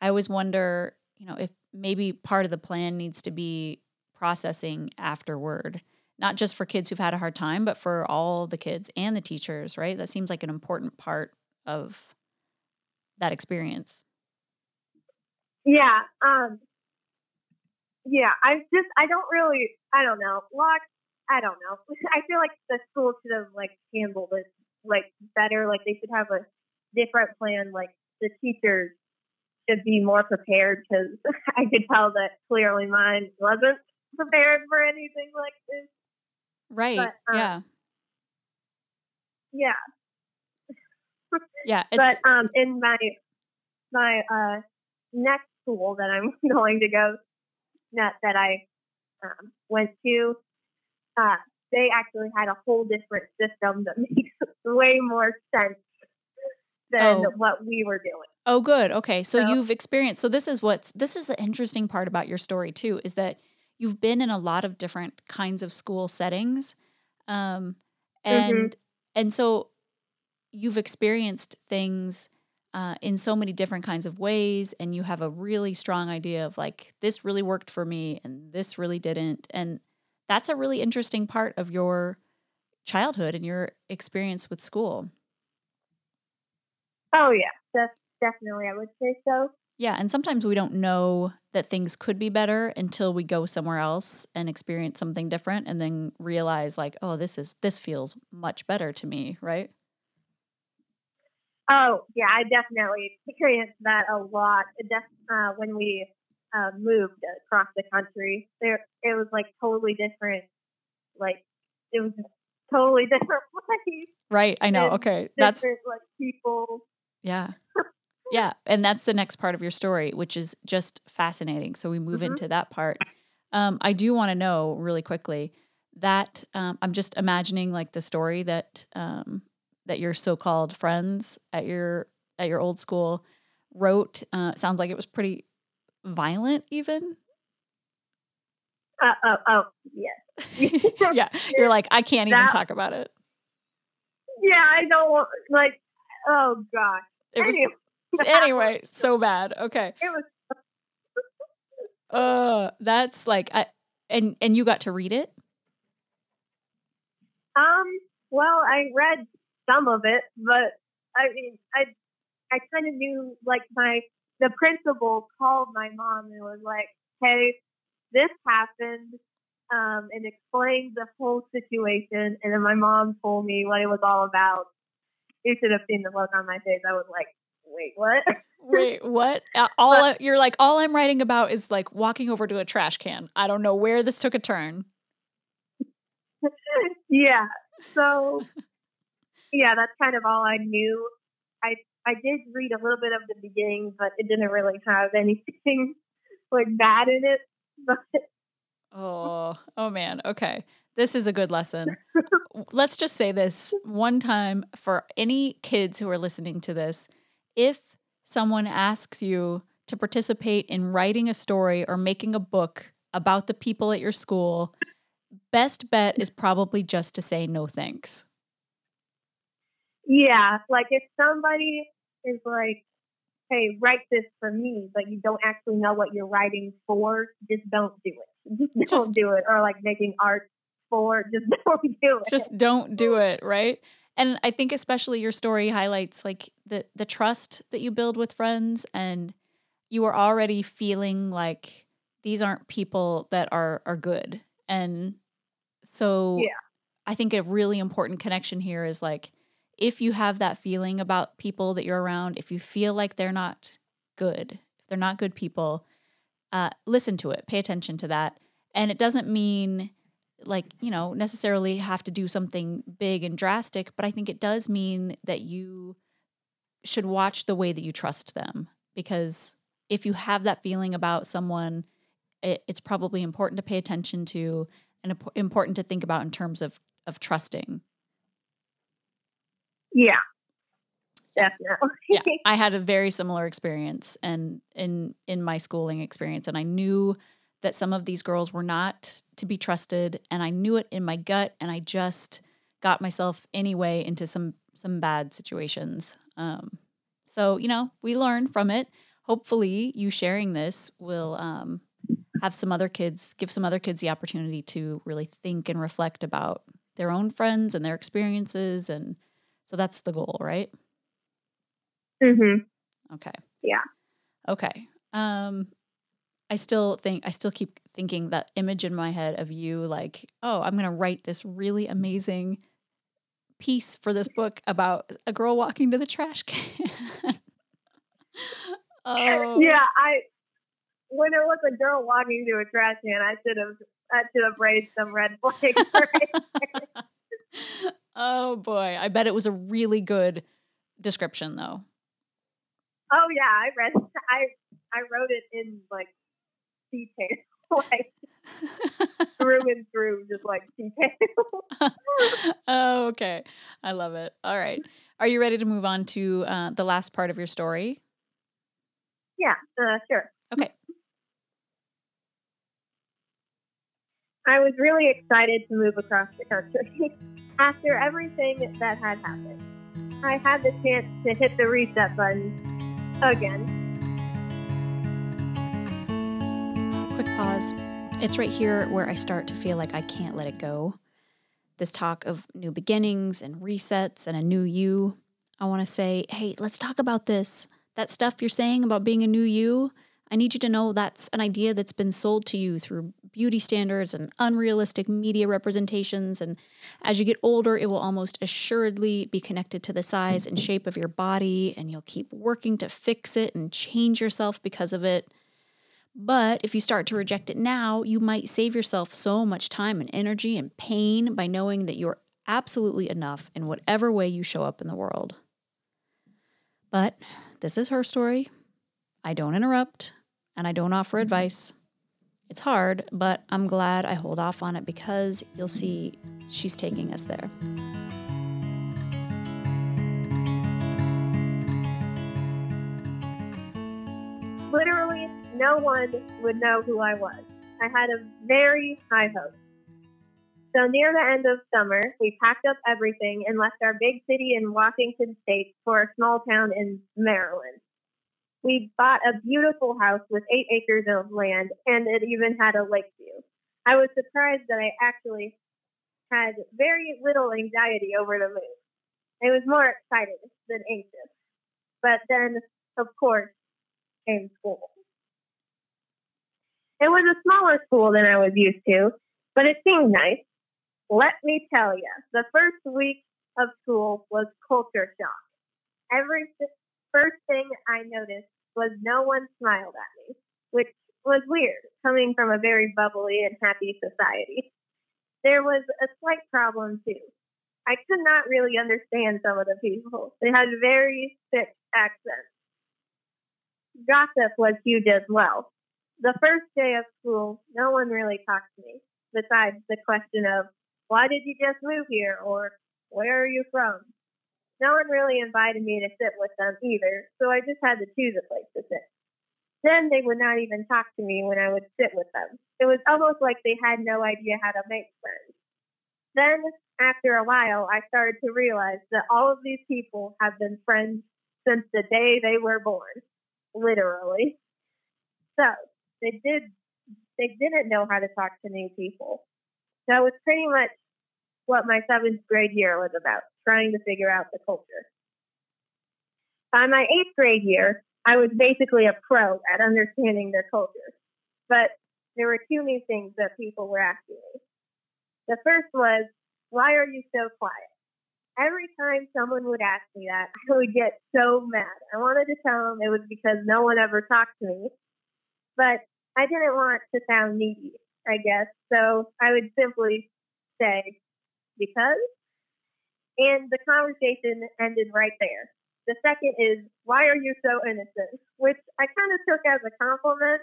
I always wonder, you know, if maybe part of the plan needs to be processing afterward not just for kids who've had a hard time, but for all the kids and the teachers, right? That seems like an important part of that experience. Yeah. Um, yeah. I just, I don't really, I don't know. Lock, I don't know. I feel like the school should have like handled it like better. Like they should have a different plan. Like the teachers should be more prepared because I could tell that clearly mine wasn't prepared for anything like this. Right. But, um, yeah. Yeah. yeah. but um, in my my uh, next school that I'm going to go that that I um, went to, uh, they actually had a whole different system that makes way more sense than oh. what we were doing. Oh, good. Okay, so, so you've experienced. So this is what's this is the interesting part about your story too is that you've been in a lot of different kinds of school settings um, and mm-hmm. and so you've experienced things uh, in so many different kinds of ways and you have a really strong idea of like this really worked for me and this really didn't and that's a really interesting part of your childhood and your experience with school. Oh yeah. Definitely i would say so yeah, and sometimes we don't know that things could be better until we go somewhere else and experience something different and then realize like, oh, this is this feels much better to me, right? Oh, yeah, I definitely experienced that a lot. Uh, when we uh, moved across the country, there it was like totally different. Like it was totally different place. Right, I know. Okay, that's like people. Yeah. Yeah, and that's the next part of your story, which is just fascinating. So we move mm-hmm. into that part. Um, I do want to know really quickly that um, I'm just imagining like the story that um, that your so-called friends at your at your old school wrote. Uh, sounds like it was pretty violent, even. Uh, oh, oh, yes. yeah, you're like I can't even talk about it. Yeah, I don't like. Oh gosh. It was, anyway anyway, so bad. Okay. It uh, that's like, I, and and you got to read it. Um. Well, I read some of it, but I mean, I I kind of knew like my the principal called my mom and was like, "Hey, this happened." Um, and explained the whole situation. And then my mom told me what it was all about. You should have seen the look on my face. I was like, wait, what? wait, what? All I, you're like, all I'm writing about is like walking over to a trash can. I don't know where this took a turn. yeah. So, yeah, that's kind of all I knew. I I did read a little bit of the beginning, but it didn't really have anything like bad in it. But oh, oh man. Okay. This is a good lesson. Let's just say this one time for any kids who are listening to this if someone asks you to participate in writing a story or making a book about the people at your school, best bet is probably just to say no thanks. Yeah, like if somebody is like, hey, write this for me, but you don't actually know what you're writing for, just don't do it. Just don't do it. Or like making art for, just don't do it. Just don't do it, right? And i think especially your story highlights like the the trust that you build with friends and you are already feeling like these aren't people that are are good and so yeah. i think a really important connection here is like if you have that feeling about people that you're around if you feel like they're not good if they're not good people uh, listen to it pay attention to that and it doesn't mean like you know necessarily have to do something big and drastic but i think it does mean that you should watch the way that you trust them because if you have that feeling about someone it, it's probably important to pay attention to and important to think about in terms of of trusting. Yeah. Definitely. yeah, I had a very similar experience and in in my schooling experience and I knew that some of these girls were not to be trusted and I knew it in my gut and I just got myself anyway into some some bad situations. Um, so, you know, we learn from it. Hopefully, you sharing this will um, have some other kids, give some other kids the opportunity to really think and reflect about their own friends and their experiences. And so that's the goal, right? Mm hmm. Okay. Yeah. Okay. Um, I still think I still keep thinking that image in my head of you like, oh, I'm gonna write this really amazing piece for this book about a girl walking to the trash can. oh. Yeah, I when it was a girl walking to a trash can, I should have I should have raised some red flags. Right oh boy, I bet it was a really good description though. Oh yeah, I read I I wrote it in like detail, like through and through, just like detail. oh, okay. I love it. All right. Are you ready to move on to uh, the last part of your story? Yeah, uh, sure. Okay. I was really excited to move across the country. After everything that had happened, I had the chance to hit the reset button again. Quick pause. It's right here where I start to feel like I can't let it go. This talk of new beginnings and resets and a new you. I want to say, hey, let's talk about this. That stuff you're saying about being a new you, I need you to know that's an idea that's been sold to you through beauty standards and unrealistic media representations. And as you get older, it will almost assuredly be connected to the size and shape of your body, and you'll keep working to fix it and change yourself because of it. But if you start to reject it now, you might save yourself so much time and energy and pain by knowing that you're absolutely enough in whatever way you show up in the world. But this is her story. I don't interrupt and I don't offer mm-hmm. advice. It's hard, but I'm glad I hold off on it because you'll see she's taking us there. Literally, no one would know who I was. I had a very high hope. So, near the end of summer, we packed up everything and left our big city in Washington state for a small town in Maryland. We bought a beautiful house with eight acres of land, and it even had a lake view. I was surprised that I actually had very little anxiety over the move. I was more excited than anxious. But then, of course, came school. It was a smaller school than I was used to, but it seemed nice. Let me tell you, the first week of school was culture shock. Every first thing I noticed was no one smiled at me, which was weird, coming from a very bubbly and happy society. There was a slight problem, too. I could not really understand some of the people. They had very thick accents. Gossip was huge as well. The first day of school, no one really talked to me, besides the question of, why did you just move here? Or, where are you from? No one really invited me to sit with them either, so I just had to choose a place to sit. Then they would not even talk to me when I would sit with them. It was almost like they had no idea how to make friends. Then, after a while, I started to realize that all of these people have been friends since the day they were born, literally. So, they did they didn't know how to talk to new people. So it was pretty much what my seventh grade year was about, trying to figure out the culture. By my eighth grade year, I was basically a pro at understanding their culture. But there were two new things that people were asking me. The first was, why are you so quiet? Every time someone would ask me that, I would get so mad. I wanted to tell them it was because no one ever talked to me. But I didn't want to sound needy, I guess. So I would simply say, because. And the conversation ended right there. The second is, why are you so innocent? Which I kind of took as a compliment,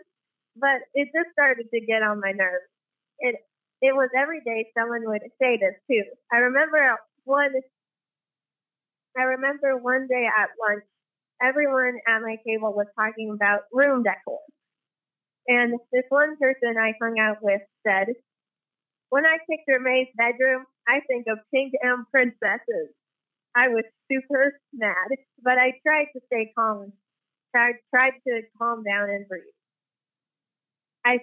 but it just started to get on my nerves. It it was every day someone would say this too. I remember one. I remember one day at lunch, everyone at my table was talking about room decor, and this one person I hung out with said, "When I picture May's bedroom, I think of pink M princesses." I was super mad, but I tried to stay calm. Tried tried to calm down and breathe. I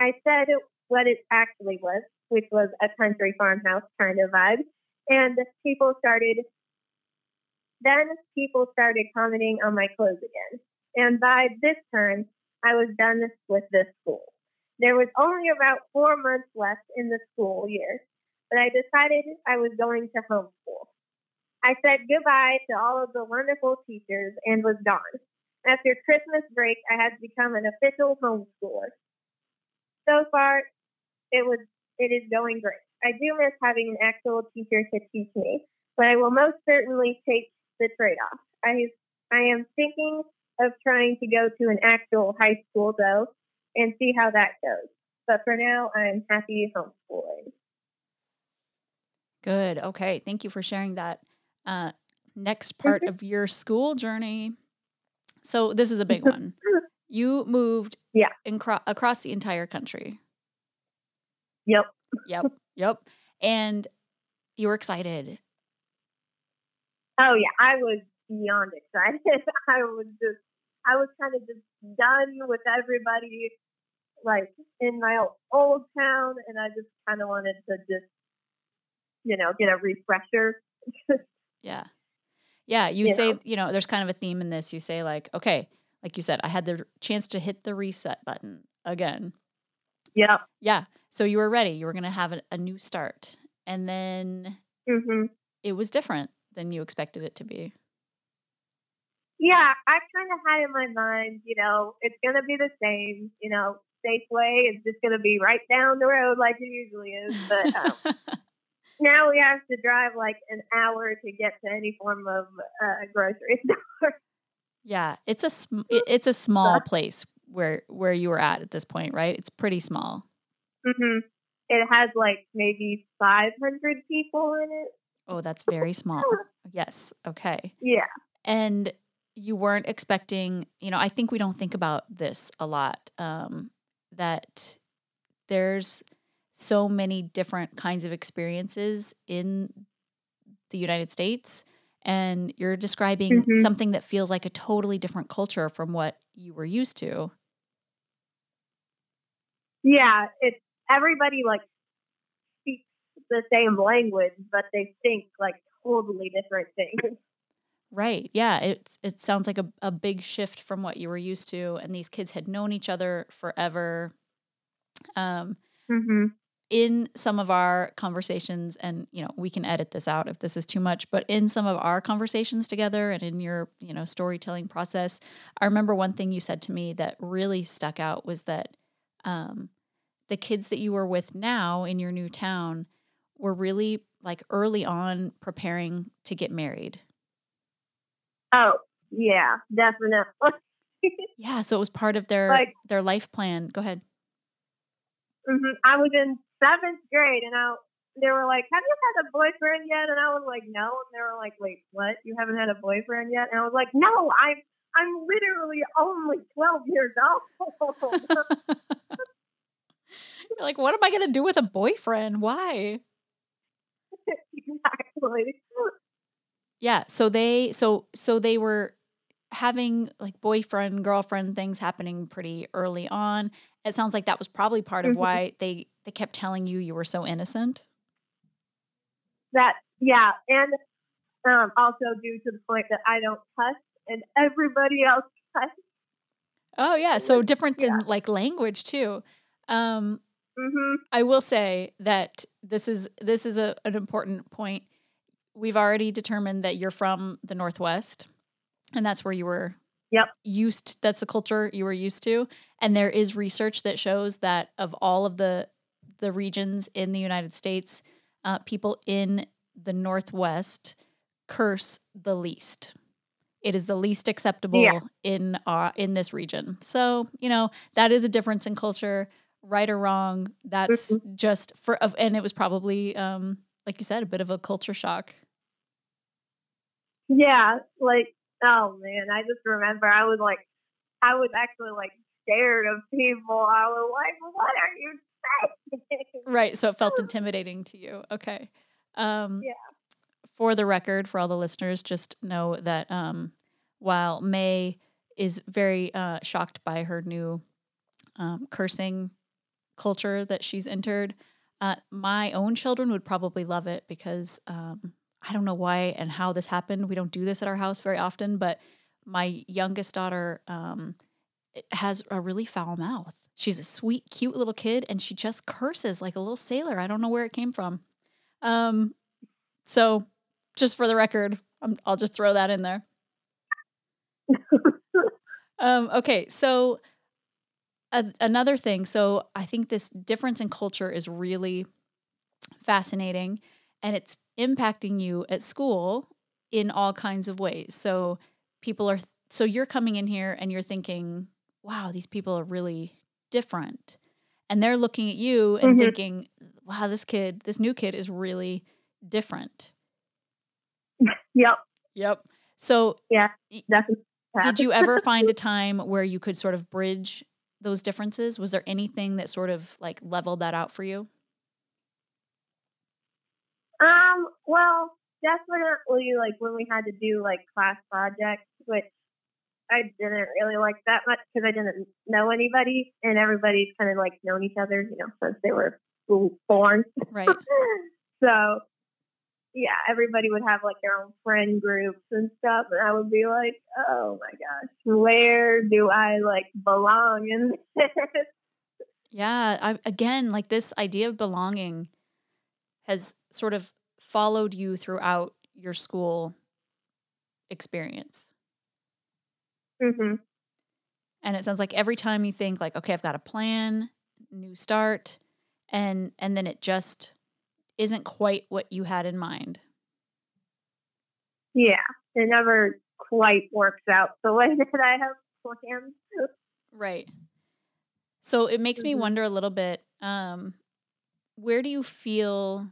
I said what it actually was, which was a country farmhouse kind of vibe, and people started. Then people started commenting on my clothes again, and by this time, I was done with this school. There was only about four months left in the school year, but I decided I was going to homeschool. I said goodbye to all of the wonderful teachers and was gone. After Christmas break, I had become an official homeschooler. So far, it was it is going great. I do miss having an actual teacher to teach me, but I will most certainly take the trade-off. I I am thinking of trying to go to an actual high school though and see how that goes. But for now, I'm happy homeschooling. Good. Okay. Thank you for sharing that uh, next part mm-hmm. of your school journey. So this is a big one. You moved yeah. Cro- across the entire country. Yep. Yep. Yep. And you were excited. Oh yeah, I was beyond excited. I was just I was kind of just done with everybody like in my old town and I just kind of wanted to just you know, get a refresher. Yeah. Yeah. You, you say, know. you know, there's kind of a theme in this. You say, like, okay, like you said, I had the chance to hit the reset button again. Yeah. Yeah. So you were ready. You were going to have a, a, new start. And then mm-hmm. it was different than you expected it to be. Yeah. I kind of had in my mind, you know, it's going to be the same, you know, Safeway is just going to be right down the road like it usually is. But um, now we have to drive like an hour to get to any form of uh, grocery store. Yeah, it's a sm- it's a small place where where you were at at this point, right? It's pretty small. Mhm. It has like maybe 500 people in it. Oh, that's very small. yes. Okay. Yeah. And you weren't expecting, you know, I think we don't think about this a lot um, that there's so many different kinds of experiences in the United States and you're describing mm-hmm. something that feels like a totally different culture from what you were used to. Yeah, it's everybody like speaks the same language, but they think like totally different things. Right. Yeah. It it sounds like a, a big shift from what you were used to. And these kids had known each other forever. Um, mm-hmm in some of our conversations and you know we can edit this out if this is too much but in some of our conversations together and in your you know storytelling process i remember one thing you said to me that really stuck out was that um, the kids that you were with now in your new town were really like early on preparing to get married oh yeah definitely yeah so it was part of their like, their life plan go ahead Mm-hmm. I was in seventh grade, and I they were like, "Have you had a boyfriend yet?" And I was like, "No." And they were like, "Wait, what? You haven't had a boyfriend yet?" And I was like, "No, I'm I'm literally only twelve years old." You're like, what am I gonna do with a boyfriend? Why? exactly. Yeah. So they so so they were having like boyfriend girlfriend things happening pretty early on it sounds like that was probably part of mm-hmm. why they they kept telling you you were so innocent. That yeah, and um, also due to the point that I don't cuss and everybody else cuss. Oh yeah, so difference yeah. in like language too. Um, mm-hmm. I will say that this is this is a, an important point. We've already determined that you're from the Northwest, and that's where you were Yep. Used that's the culture you were used to. And there is research that shows that of all of the the regions in the United States, uh, people in the Northwest curse the least. It is the least acceptable yeah. in uh, in this region. So you know that is a difference in culture. right or wrong. That's mm-hmm. just for, and it was probably, um, like you said, a bit of a culture shock. Yeah, like oh man, I just remember I was like, I was actually like scared of people. I was like, what are you saying? Right. So it felt intimidating to you. Okay. Um, yeah. For the record, for all the listeners, just know that um, while May is very uh, shocked by her new um, cursing culture that she's entered, uh, my own children would probably love it because um, I don't know why and how this happened. We don't do this at our house very often, but my youngest daughter um, has a really foul mouth. She's a sweet, cute little kid, and she just curses like a little sailor. I don't know where it came from. Um, so, just for the record, i will just throw that in there. um, okay, so another thing. So, I think this difference in culture is really fascinating, and it's impacting you at school in all kinds of ways. So, people are so you're coming in here and you're thinking wow, these people are really different. And they're looking at you and mm-hmm. thinking, wow, this kid, this new kid is really different. Yep. Yep. So, yeah, definitely. did you ever find a time where you could sort of bridge those differences? Was there anything that sort of like leveled that out for you? Um, well, definitely like when we had to do like class projects, which I didn't really like that much because I didn't know anybody, and everybody's kind of like known each other, you know, since they were born. Right. so, yeah, everybody would have like their own friend groups and stuff, and I would be like, oh my gosh, where do I like belong in this? Yeah, I, again, like this idea of belonging has sort of followed you throughout your school experience. Mm-hmm. And it sounds like every time you think like, okay, I've got a plan, new start, and and then it just isn't quite what you had in mind. Yeah, it never quite works out the way that I have planned. Right. So it makes mm-hmm. me wonder a little bit. Um, where do you feel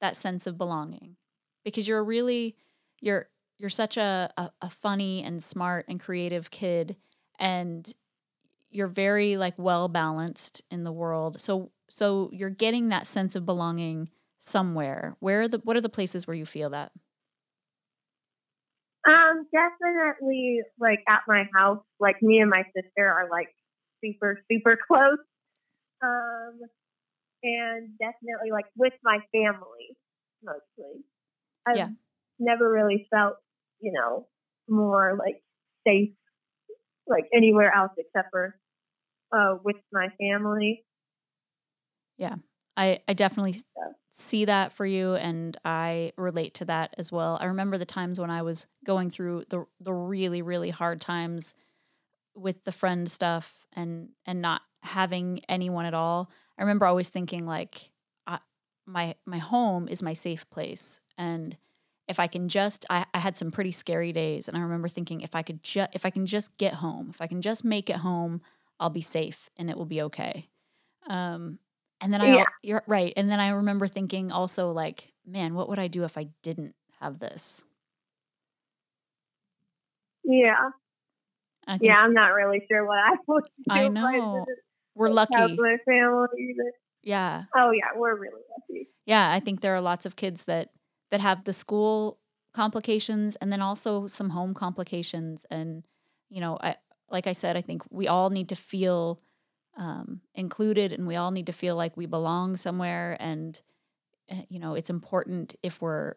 that sense of belonging? Because you're really you're you're such a, a, a funny and smart and creative kid and you're very like well balanced in the world. So so you're getting that sense of belonging somewhere. Where are the what are the places where you feel that? Um definitely like at my house like me and my sister are like super super close. Um and definitely like with my family mostly I've yeah. never really felt you know, more like safe, like anywhere else except for uh, with my family. Yeah, I, I definitely yeah. see that for you, and I relate to that as well. I remember the times when I was going through the the really really hard times with the friend stuff and and not having anyone at all. I remember always thinking like, I, my my home is my safe place, and if I can just I, I had some pretty scary days and I remember thinking if I could just if I can just get home, if I can just make it home, I'll be safe and it will be okay. Um and then I yeah. you're right. And then I remember thinking also like, man, what would I do if I didn't have this? Yeah. yeah, I'm not really sure what I would do. I know. We're lucky. My family. Yeah. Oh yeah, we're really lucky. Yeah, I think there are lots of kids that that have the school complications and then also some home complications and you know I, like i said i think we all need to feel um, included and we all need to feel like we belong somewhere and uh, you know it's important if we're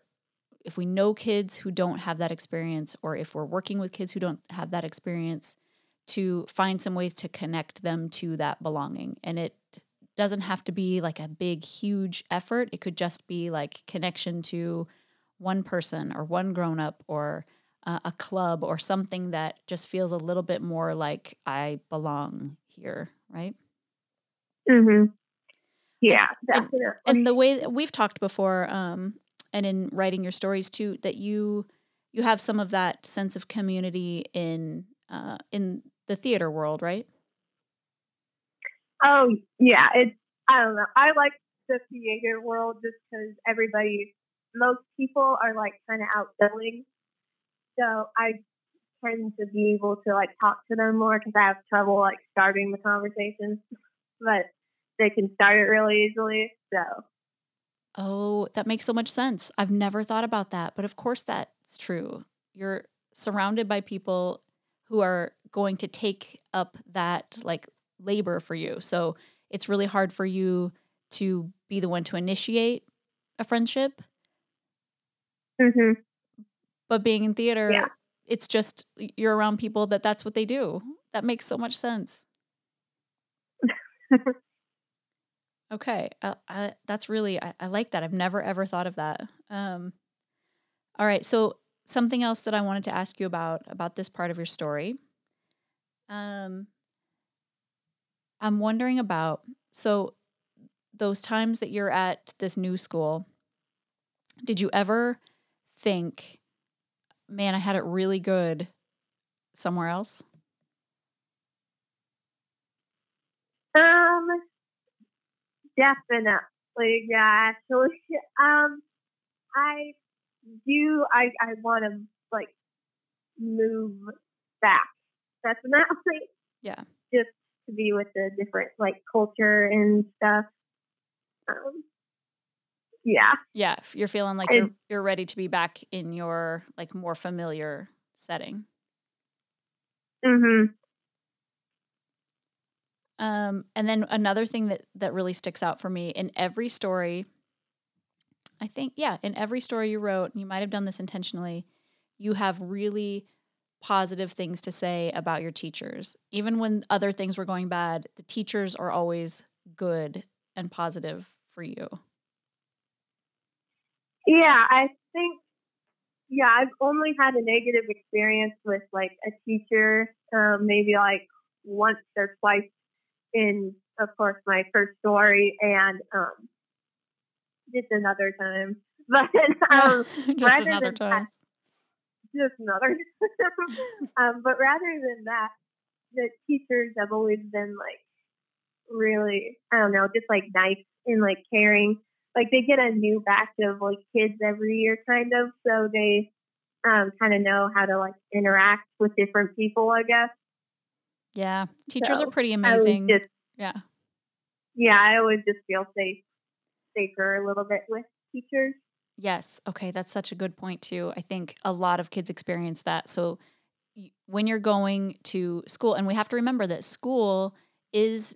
if we know kids who don't have that experience or if we're working with kids who don't have that experience to find some ways to connect them to that belonging and it doesn't have to be like a big, huge effort. It could just be like connection to one person or one grown up or uh, a club or something that just feels a little bit more like I belong here, right? Mm-hmm. Yeah, and. And, and the way that we've talked before, um, and in writing your stories too, that you you have some of that sense of community in uh, in the theater world, right? Oh yeah, it's I don't know. I like the theater world just because everybody, most people are like kind of outgoing, so I tend to be able to like talk to them more because I have trouble like starting the conversation, but they can start it really easily. So. Oh, that makes so much sense. I've never thought about that, but of course that's true. You're surrounded by people who are going to take up that like labor for you. So it's really hard for you to be the one to initiate a friendship. Mm-hmm. But being in theater, yeah. it's just you're around people that that's what they do. That makes so much sense. okay, I, I, that's really I, I, like that. I've never ever thought of that. Um, all right, so something else that I wanted to ask you about about this part of your story. Um, I'm wondering about so those times that you're at this new school. Did you ever think, man, I had it really good somewhere else? Um, definitely, yeah. Actually, um, I do. I I want to like move back. Definitely. Yeah. Just to be with the different like culture and stuff. Um, yeah. Yeah, you're feeling like you're you're ready to be back in your like more familiar setting. Mhm. Um, and then another thing that that really sticks out for me in every story, I think, yeah, in every story you wrote, and you might have done this intentionally, you have really positive things to say about your teachers. Even when other things were going bad, the teachers are always good and positive for you. Yeah, I think yeah, I've only had a negative experience with like a teacher, um, maybe like once or twice in, of course, my first story, and um, just another time. But um, just another time. Just another. um, but rather than that, the teachers have always been like really, I don't know, just like nice and like caring. Like they get a new batch of like kids every year, kind of, so they um, kind of know how to like interact with different people, I guess. Yeah, teachers so are pretty amazing. Just, yeah. Yeah, I always just feel safe, safer a little bit with teachers. Yes. Okay, that's such a good point too. I think a lot of kids experience that. So when you're going to school, and we have to remember that school is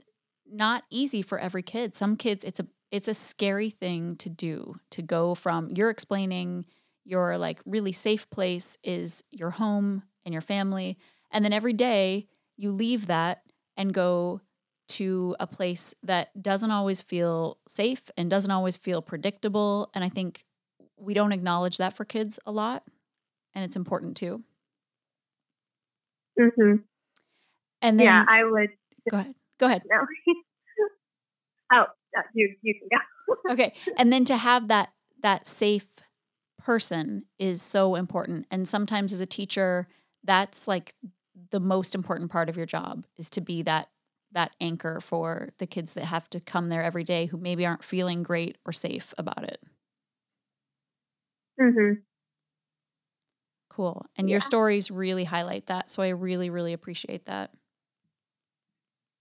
not easy for every kid. Some kids, it's a it's a scary thing to do to go from you're explaining your like really safe place is your home and your family, and then every day you leave that and go to a place that doesn't always feel safe and doesn't always feel predictable. And I think we don't acknowledge that for kids a lot, and it's important too. Mm-hmm. And then, yeah, I would go ahead. Go ahead. No. oh, you you can go. okay, and then to have that that safe person is so important, and sometimes as a teacher, that's like the most important part of your job is to be that that anchor for the kids that have to come there every day who maybe aren't feeling great or safe about it. Mhm. Cool. And yeah. your stories really highlight that, so I really really appreciate that.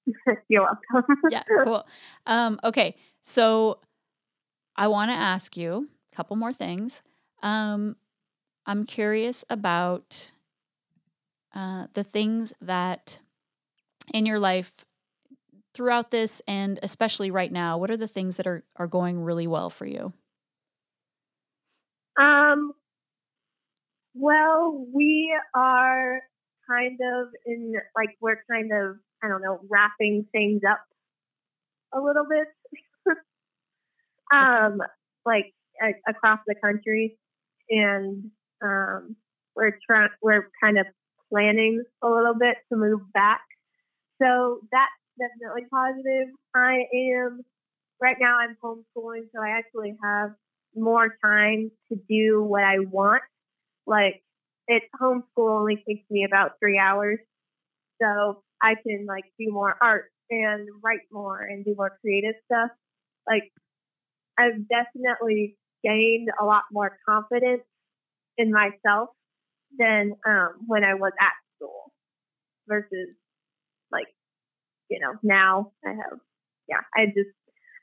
You're welcome. yeah, cool. Um, okay, so I want to ask you a couple more things. Um, I'm curious about uh, the things that in your life throughout this and especially right now, what are the things that are, are going really well for you? Um, well, we are kind of in, like, we're kind of, I don't know, wrapping things up a little bit. um, like, a- across the country. And, um, we're trying, we're kind of planning a little bit to move back. So that's definitely positive. I am right now I'm homeschooling, so I actually have more time to do what I want. Like it homeschool only takes me about three hours. So I can like do more art and write more and do more creative stuff, like I've definitely gained a lot more confidence in myself than um, when I was at school versus like, you know, now I have, yeah, I just,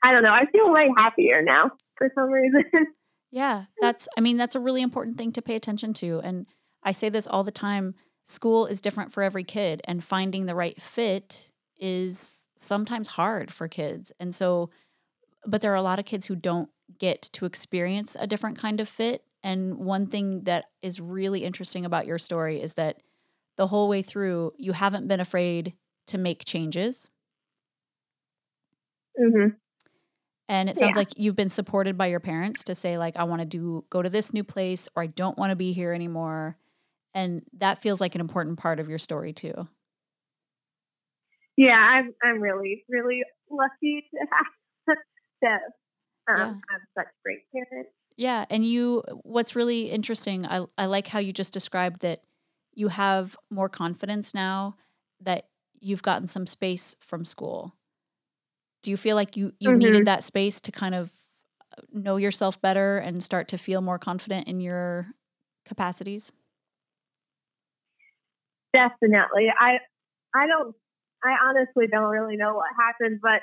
I don't know. I feel way happier now for some reason. yeah, that's, I mean, that's a really important thing to pay attention to. And I say this all the time school is different for every kid, and finding the right fit is sometimes hard for kids. And so, but there are a lot of kids who don't get to experience a different kind of fit. And one thing that is really interesting about your story is that the whole way through, you haven't been afraid to make changes. Mm-hmm. And it sounds yeah. like you've been supported by your parents to say, like, I want to do go to this new place or I don't want to be here anymore. And that feels like an important part of your story too. Yeah, I'm I'm really, really lucky to have to um, yeah. have such great parents. Yeah, and you what's really interesting, I I like how you just described that you have more confidence now that you've gotten some space from school. Do you feel like you you mm-hmm. needed that space to kind of uh, know yourself better and start to feel more confident in your capacities? Definitely. I I don't I honestly don't really know what happened, but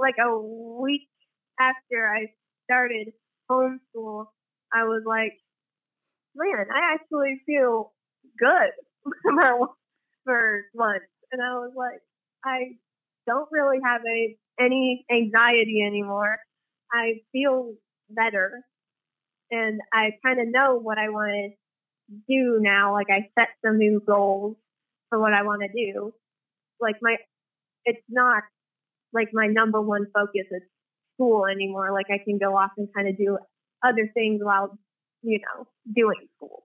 like a week after I started homeschool, I was like, man, I actually feel good for, for once. And I was like, I don't really have a, any anxiety anymore. I feel better. And I kind of know what I want to do now. Like I set some new goals for what I want to do. Like my, it's not like my number one focus. is school anymore. Like I can go off and kind of do other things while, you know, doing school.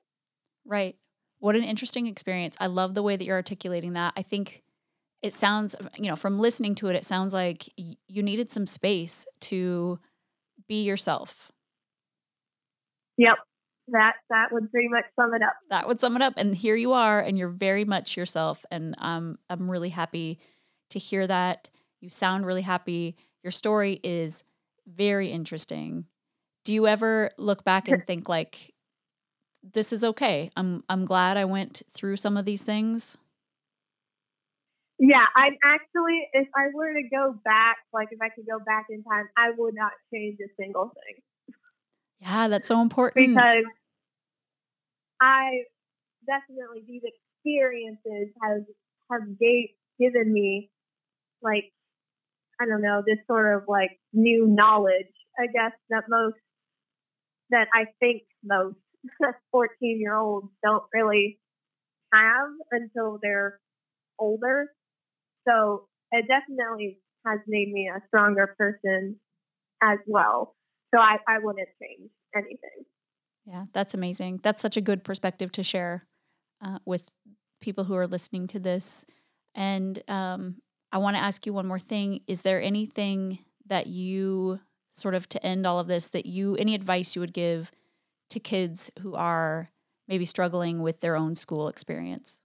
Right. What an interesting experience. I love the way that you're articulating that. I think it sounds, you know, from listening to it, it sounds like you needed some space to be yourself. Yep. That that would pretty much sum it up. That would sum it up. And here you are, and you're very much yourself. And um, I'm really happy to hear that. You sound really happy. Your story is very interesting. Do you ever look back and think like this is okay. I'm I'm glad I went through some of these things. Yeah, I'm actually if I were to go back, like if I could go back in time, I would not change a single thing. Yeah, that's so important. Because I definitely these experiences have have gave, given me like I don't know, this sort of like new knowledge, I guess, that most, that I think most 14 year olds don't really have until they're older. So it definitely has made me a stronger person as well. So I, I wouldn't change anything. Yeah, that's amazing. That's such a good perspective to share uh, with people who are listening to this. And um, I want to ask you one more thing. Is there anything that you sort of to end all of this that you any advice you would give to kids who are maybe struggling with their own school experience?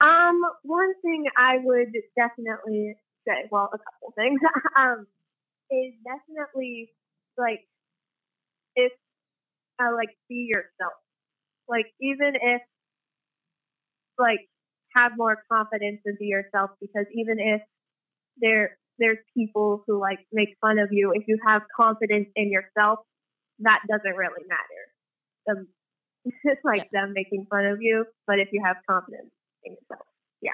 Um, one thing I would definitely say, well, a couple things, um, is definitely like if uh, like be yourself. Like even if like have more confidence and be yourself because even if there there's people who like make fun of you, if you have confidence in yourself, that doesn't really matter. Them, it's like yeah. them making fun of you, but if you have confidence yeah.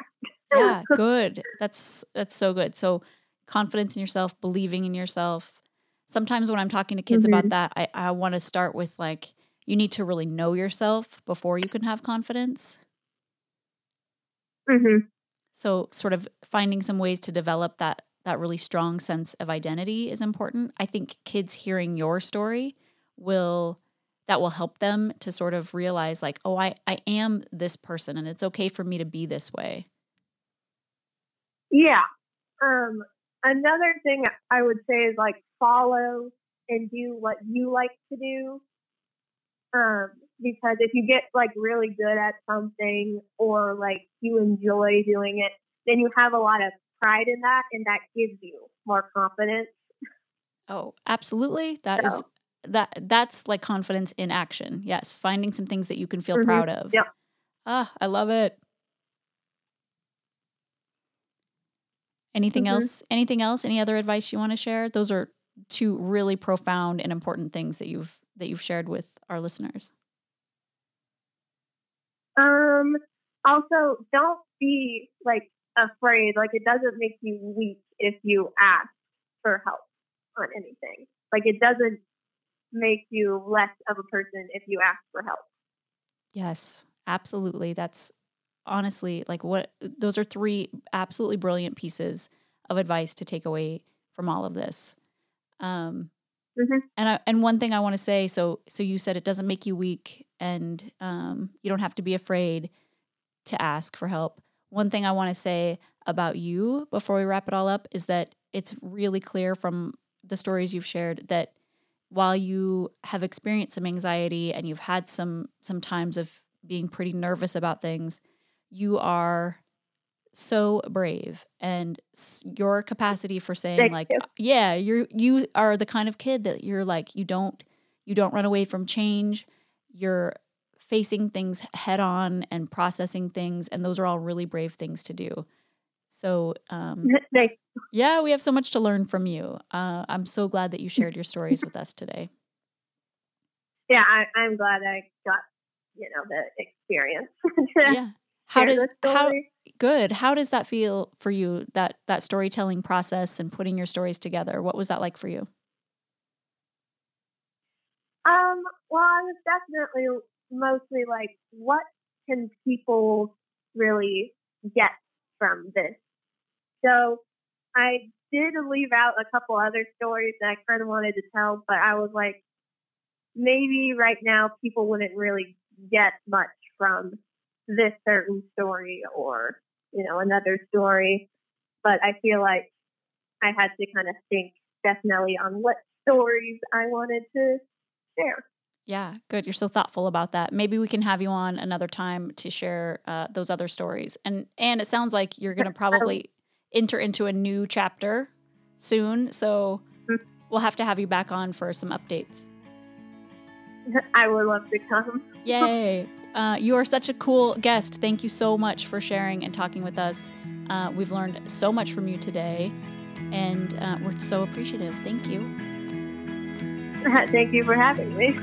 yeah, good. That's that's so good. So confidence in yourself, believing in yourself. Sometimes when I'm talking to kids mm-hmm. about that, I, I want to start with like you need to really know yourself before you can have confidence. Mm-hmm. So, sort of finding some ways to develop that that really strong sense of identity is important. I think kids hearing your story will that will help them to sort of realize like, oh, I I am this person and it's okay for me to be this way. Yeah. Um another thing I would say is like follow and do what you like to do. Um because if you get like really good at something or like you enjoy doing it, then you have a lot of pride in that, and that gives you more confidence. Oh, absolutely. That so. is that that's like confidence in action. Yes, finding some things that you can feel mm-hmm. proud of. Yeah. Ah, I love it. Anything mm-hmm. else? Anything else? Any other advice you want to share? Those are two really profound and important things that you've that you've shared with our listeners. Um also don't be like afraid like it doesn't make you weak if you ask for help on anything. Like it doesn't make you less of a person if you ask for help. Yes, absolutely. That's honestly like what those are three absolutely brilliant pieces of advice to take away from all of this. Um, mm-hmm. and I, and one thing I want to say, so so you said it doesn't make you weak, and um, you don't have to be afraid to ask for help. One thing I want to say about you before we wrap it all up is that it's really clear from the stories you've shared that while you have experienced some anxiety and you've had some some times of being pretty nervous about things, you are so brave and your capacity for saying Thank like you. Uh, yeah you're you are the kind of kid that you're like you don't you don't run away from change you're facing things head on and processing things and those are all really brave things to do so um, yeah we have so much to learn from you. Uh, i'm so glad that you shared your stories with us today. Yeah I, i'm glad i got you know the experience yeah. How does how good how does that feel for you that that storytelling process and putting your stories together? What was that like for you? Um well i was definitely mostly like what can people really get from this so i did leave out a couple other stories that i kind of wanted to tell but i was like maybe right now people wouldn't really get much from this certain story or, you know, another story. But I feel like I had to kind of think definitely on what stories I wanted to share. Yeah, good. You're so thoughtful about that. Maybe we can have you on another time to share uh, those other stories. And and it sounds like you're going to probably enter into a new chapter soon. So mm-hmm. we'll have to have you back on for some updates. I would love to come. Yay. Uh, you are such a cool guest. Thank you so much for sharing and talking with us. Uh, we've learned so much from you today, and uh, we're so appreciative. Thank you. Thank you for having me.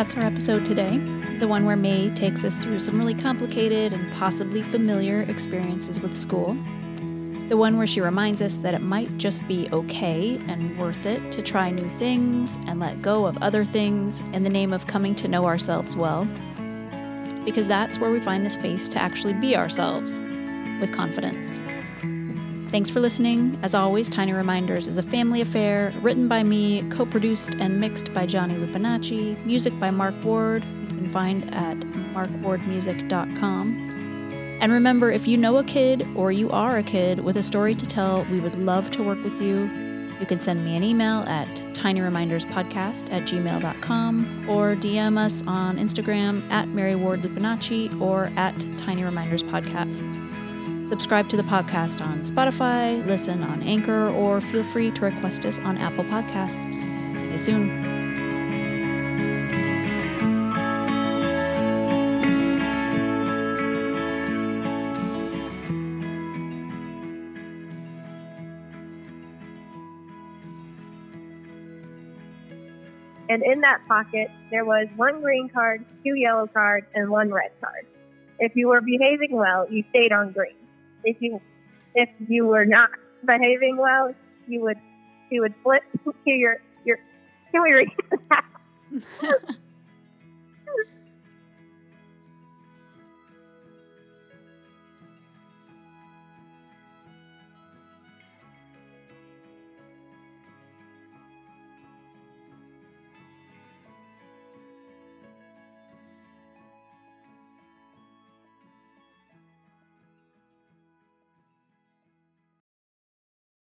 That's our episode today, the one where May takes us through some really complicated and possibly familiar experiences with school. The one where she reminds us that it might just be okay and worth it to try new things and let go of other things in the name of coming to know ourselves well. Because that's where we find the space to actually be ourselves with confidence. Thanks for listening. As always, Tiny Reminders is a family affair, written by me, co produced and mixed by Johnny Lupinacci, music by Mark Ward. You can find at markwardmusic.com. And remember, if you know a kid or you are a kid with a story to tell, we would love to work with you. You can send me an email at tinyreminderspodcast at gmail.com or DM us on Instagram at Mary Ward Lupinacci or at Tiny Reminders Podcast. Subscribe to the podcast on Spotify, listen on Anchor, or feel free to request us on Apple Podcasts. See you soon. and in that pocket there was one green card, two yellow cards, and one red card. If you were behaving well, you stayed on green. If you if you were not behaving well, you would you would flip to your your can we read